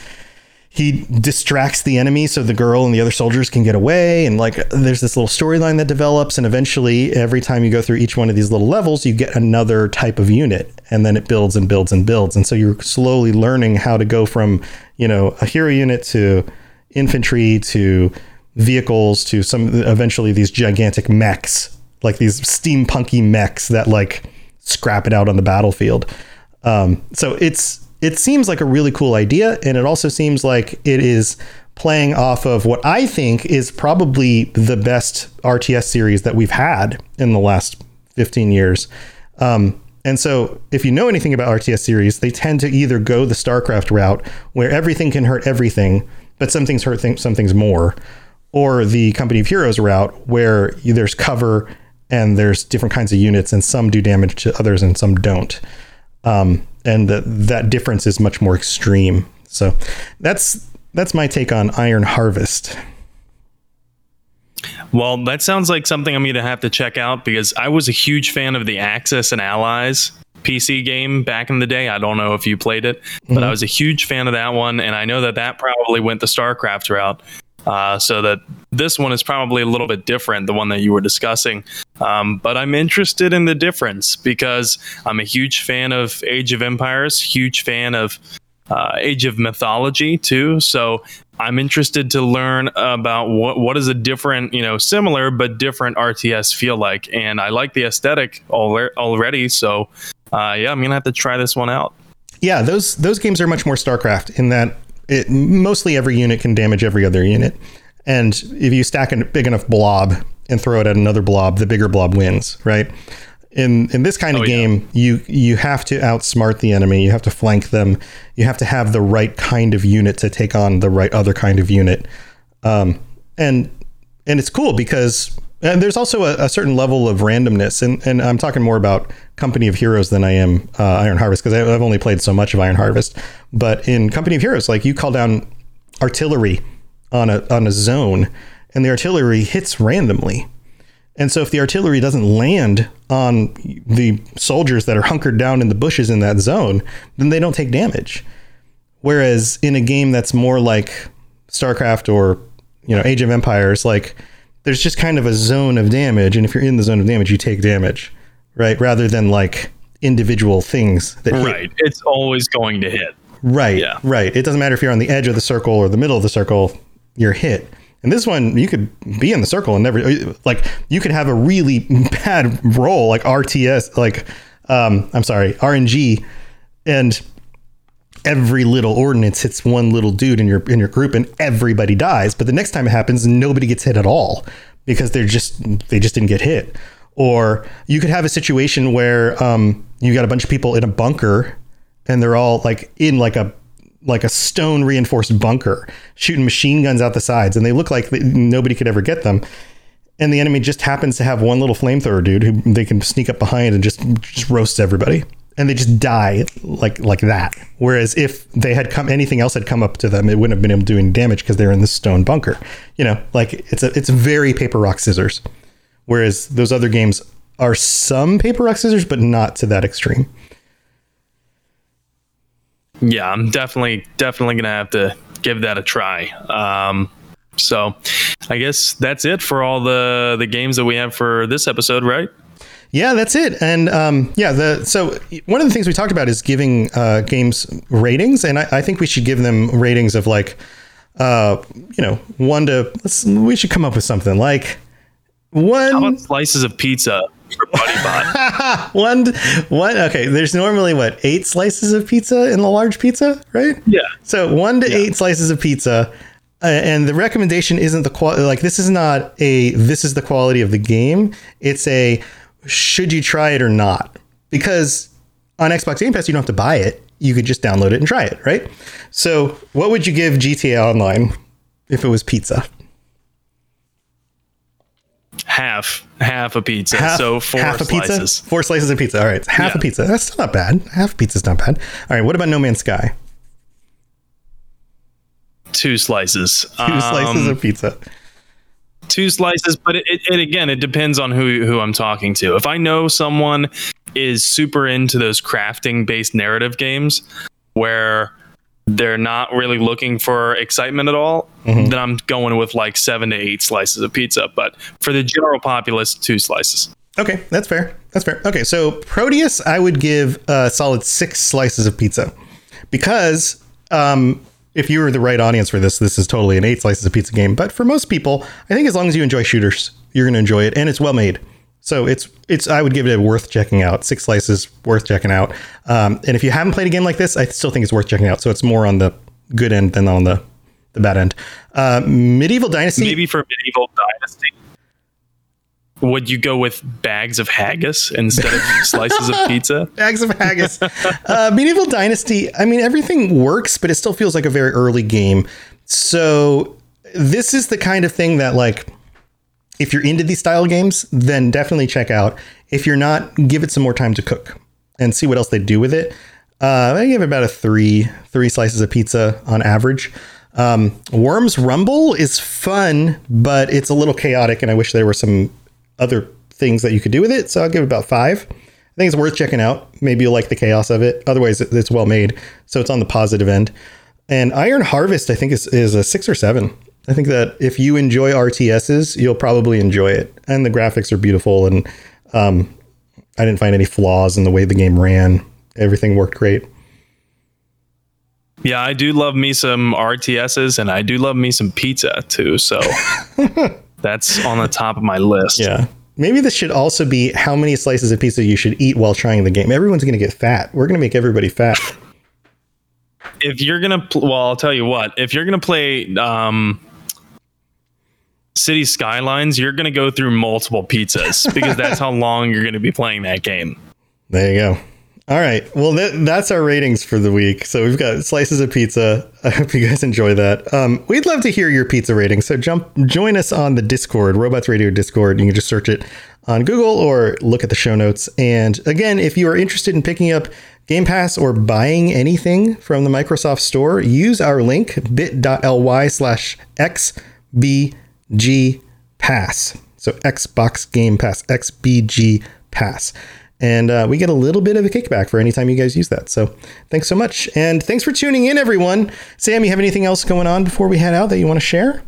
he distracts the enemy so the girl and the other soldiers can get away. And like there's this little storyline that develops and eventually every time you go through each one of these little levels you get another type of unit and then it builds and builds and builds. And so you're slowly learning how to go from you know a hero unit to infantry to vehicles to some eventually these gigantic mechs like these steampunky mechs that like scrap it out on the battlefield. Um, so it's it seems like a really cool idea, and it also seems like it is playing off of what I think is probably the best RTS series that we've had in the last 15 years. Um, And so, if you know anything about RTS series, they tend to either go the StarCraft route, where everything can hurt everything, but some things hurt th- some things more, or the Company of Heroes route, where there's cover and there's different kinds of units, and some do damage to others and some don't. Um, and the, that difference is much more extreme. So, that's that's my take on Iron Harvest. Well, that sounds like something I'm going to have to check out because I was a huge fan of the Axis and Allies PC game back in the day. I don't know if you played it, but mm-hmm. I was a huge fan of that one, and I know that that probably went the StarCraft route. Uh, so that this one is probably a little bit different, the one that you were discussing. Um, but I'm interested in the difference because I'm a huge fan of Age of Empires, huge fan of uh, Age of Mythology too. So I'm interested to learn about what what is a different, you know, similar but different RTS feel like, and I like the aesthetic already. So, uh, yeah, I'm gonna have to try this one out. Yeah, those those games are much more StarCraft in that it mostly every unit can damage every other unit, and if you stack a big enough blob and throw it at another blob, the bigger blob wins, right? in in this kind of oh, game, yeah. you you have to outsmart the enemy. You have to flank them. You have to have the right kind of unit to take on the right other kind of unit. Um, and and it's cool because and there's also a, a, certain level of randomness. And and I'm talking more about Company of Heroes than I am uh, Iron Harvest because I've only played so much of Iron Harvest. But in Company of Heroes, like you call down artillery on a on a zone, and the artillery hits randomly and so if the artillery doesn't land on the soldiers that are hunkered down in the bushes in that zone, then they don't take damage. Whereas in a game that's more like StarCraft or, you know, Age of Empires, like there's just kind of a zone of damage and if you're in the zone of damage, you take damage, right? Rather than like individual things that Right. Hit. It's always going to hit. Right. Yeah. Right. It doesn't matter if you're on the edge of the circle or the middle of the circle, you're hit. And this one, you could be in the circle and never like you could have a really bad roll like RTS, like um, I'm sorry, RNG, and every little ordinance hits one little dude in your in your group and everybody dies. But the next time it happens, nobody gets hit at all because they're just they just didn't get hit. Or you could have a situation where um, you got a bunch of people in a bunker and they're all like in like a like a stone reinforced bunker, shooting machine guns out the sides, and they look like nobody could ever get them. And the enemy just happens to have one little flamethrower dude who they can sneak up behind and just just roast everybody, and they just die like like that. Whereas if they had come, anything else had come up to them, it wouldn't have been able to do any damage because they're in this stone bunker. You know, like it's a it's very paper rock scissors. Whereas those other games are some paper rock scissors, but not to that extreme. Yeah, I'm definitely definitely gonna have to give that a try. Um, so, I guess that's it for all the the games that we have for this episode, right? Yeah, that's it. And um, yeah, the so one of the things we talked about is giving uh, games ratings, and I, I, think we should give them ratings of like, uh, you know, one to. Let's, we should come up with something like one slices of pizza for BuddyBot. one, one. Okay, there's normally what eight slices of pizza in the large pizza, right? Yeah. So one to yeah. eight slices of pizza, uh, and the recommendation isn't the quality. Like this is not a this is the quality of the game. It's a should you try it or not? Because on Xbox Game Pass you don't have to buy it. You could just download it and try it, right? So what would you give GTA Online if it was pizza? half half a pizza. Half, so four half a slices. pizza, four slices of pizza. All right, half yeah. a pizza. That's still not bad. Half a pizza's not bad. All right, what about No Man's Sky? Two slices. Two um, slices of pizza. Two slices, but it, it, it again, it depends on who who I'm talking to. If I know someone is super into those crafting based narrative games where they're not really looking for excitement at all, mm-hmm. then I'm going with like seven to eight slices of pizza. But for the general populace, two slices. Okay, that's fair. That's fair. Okay, so Prodeus, I would give a solid six slices of pizza because um, if you were the right audience for this, this is totally an eight slices of pizza game. But for most people, I think as long as you enjoy shooters, you're going to enjoy it, and it's well made. So it's it's I would give it a worth checking out. Six slices worth checking out. Um, and if you haven't played a game like this, I still think it's worth checking out. So it's more on the good end than on the the bad end. Uh, medieval Dynasty. Maybe for medieval Dynasty. Would you go with bags of haggis instead of slices of pizza? Bags of haggis. uh, Medieval Dynasty. I mean, everything works, but it still feels like a very early game. So this is the kind of thing that like if you're into these style games, then definitely check out. If you're not, give it some more time to cook and see what else they do with it. Uh, I give it about a three three slices of pizza on average. Um, Worms Rumble is fun, but it's a little chaotic, and I wish there were some other things that you could do with it. So I'll give it about five. I think it's worth checking out. Maybe you'll like the chaos of it. Otherwise, it's well made, so it's on the positive end. And Iron Harvest, I think, is, is a six or seven. I think that if you enjoy RTSs, you'll probably enjoy it. And the graphics are beautiful, and um, I didn't find any flaws in the way the game ran. Everything worked great. Yeah, I do love me some RTSs, and I do love me some pizza too. So that's on the top of my list. Yeah. Maybe this should also be how many slices of pizza you should eat while trying the game. Everyone's going to get fat. We're going to make everybody fat. If you're gonna, pl- well, I'll tell you what. If you're gonna play um, City Skylines, you're gonna go through multiple pizzas because that's how long you're gonna be playing that game. There you go. All right. Well, that, that's our ratings for the week. So we've got slices of pizza. I hope you guys enjoy that. Um, we'd love to hear your pizza ratings. So jump, join us on the Discord, Robots Radio Discord. You can just search it on Google or look at the show notes. And again, if you are interested in picking up Game Pass or buying anything from the Microsoft Store, use our link bit.ly slash XBG Pass. So Xbox Game Pass, XBG Pass. And uh, we get a little bit of a kickback for any time you guys use that. So thanks so much. And thanks for tuning in, everyone. Sam, you have anything else going on before we head out that you want to share?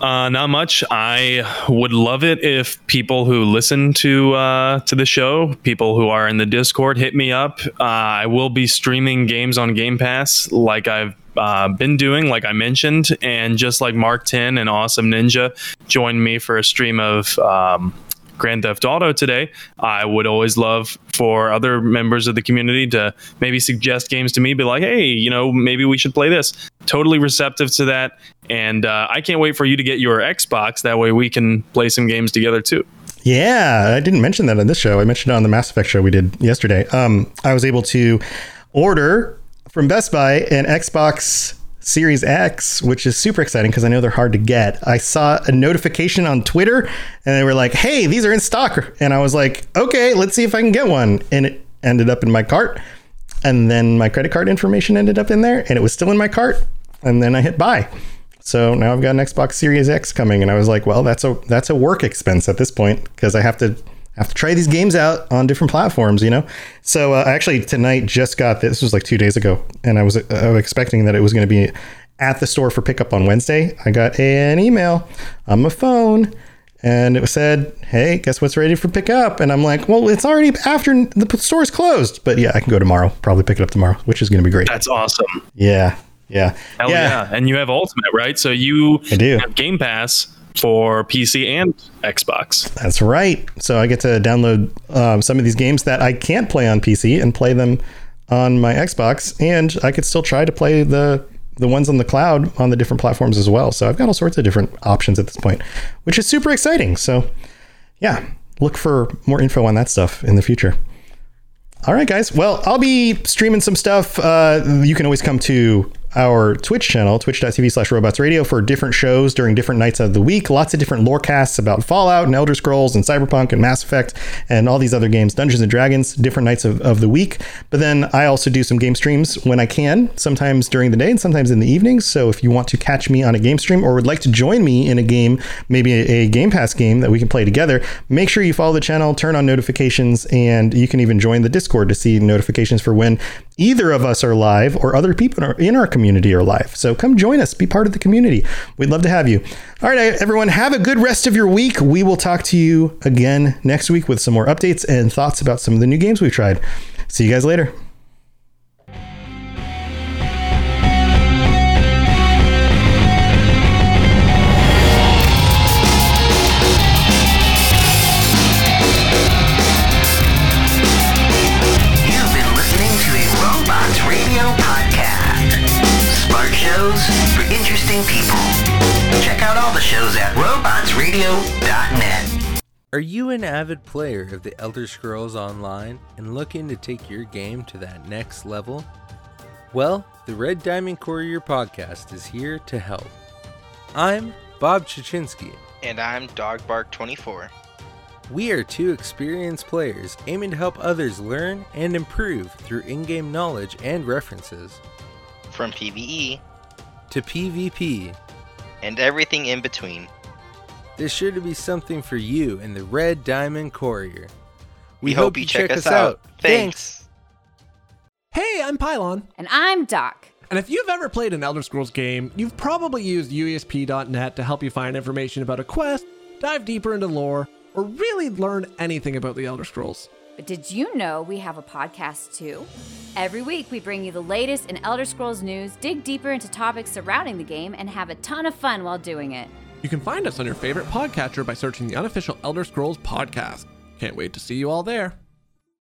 Uh, not much. I would love it if people who listen to uh, to the show, people who are in the Discord, hit me up. Uh, I will be streaming games on Game Pass, like I've uh, been doing, like I mentioned, and just like Mark Ten and Awesome Ninja joined me for a stream of um, Grand Theft Auto today, I would always love for other members of the community to maybe suggest games to me, be like, hey, you know, maybe we should play this. Totally receptive to that. And uh, I can't wait for you to get your Xbox. That way we can play some games together too. Yeah, I didn't mention that on this show. I mentioned it on the Mass Effect show we did yesterday. Um, I was able to order from Best Buy an Xbox Series X, which is super exciting because I know they're hard to get. I saw a notification on Twitter and they were like, hey, these are in stock. And I was like, okay, let's see if I can get one. And it ended up in my cart. And then my credit card information ended up in there and it was still in my cart. And then I hit buy. So now I've got an Xbox Series X coming, and I was like, well, that's a that's a work expense at this point because I have to have to try these games out on different platforms, you know. So uh, actually tonight just got this. this was like two days ago, and I was, uh, I was expecting that it was going to be at the store for pickup on Wednesday. I got an email on my phone. And it said, "Hey, guess what's ready for pickup?" And I'm like, "Well, it's already after the store's closed, but yeah, I can go tomorrow. Probably pick it up tomorrow, which is going to be great." That's awesome. Yeah, yeah, Hell yeah. yeah. And you have Ultimate, right? So you I do. have Game Pass for PC and Xbox. That's right. So I get to download um, some of these games that I can't play on PC and play them on my Xbox, and I could still try to play the the ones on the cloud on the different platforms as well. So I've got all sorts of different options at this point, which is super exciting. So yeah, look for more info on that stuff in the future. All right, guys. Well, I'll be streaming some stuff. Uh, you can always come to our Twitch channel, twitch.tv slash robots radio, for different shows during different nights of the week. Lots of different lore casts about Fallout and Elder Scrolls and Cyberpunk and Mass Effect and all these other games, Dungeons and Dragons, different nights of, of the week. But then I also do some game streams when I can, sometimes during the day and sometimes in the evenings. So if you want to catch me on a game stream or would like to join me in a game, maybe a, a Game Pass game that we can play together, make sure you follow the channel, turn on notifications, and you can even join the Discord to see notifications for when either of us are live or other people in our community are live. So come join us, be part of the community. We'd love to have you. All right, everyone, have a good rest of your week. We will talk to you again next week with some more updates and thoughts about some of the new games we've tried. See you guys later. RobotsRadio.net. Are you an avid player of the Elder Scrolls Online and looking to take your game to that next level? Well, the Red Diamond Courier podcast is here to help. I'm Bob Chichinski. And I'm Dogbark24. We are two experienced players aiming to help others learn and improve through in game knowledge and references. From PvE To PvP, and everything in between. There's sure to be something for you in the Red Diamond Courier. We, hope, you check, us out. Thanks. Hey, I'm Pylon. And I'm Doc. And if you've ever played an Elder Scrolls game, you've probably used UESP.net to help you find information about a quest, dive deeper into lore, or really learn anything about the Elder Scrolls. But did you know we have a podcast too? Every week we bring you the latest in Elder Scrolls news, dig deeper into topics surrounding the game, and have a ton of fun while doing it. You can find us on your favorite podcatcher by searching the unofficial Elder Scrolls podcast. Can't wait to see you all there.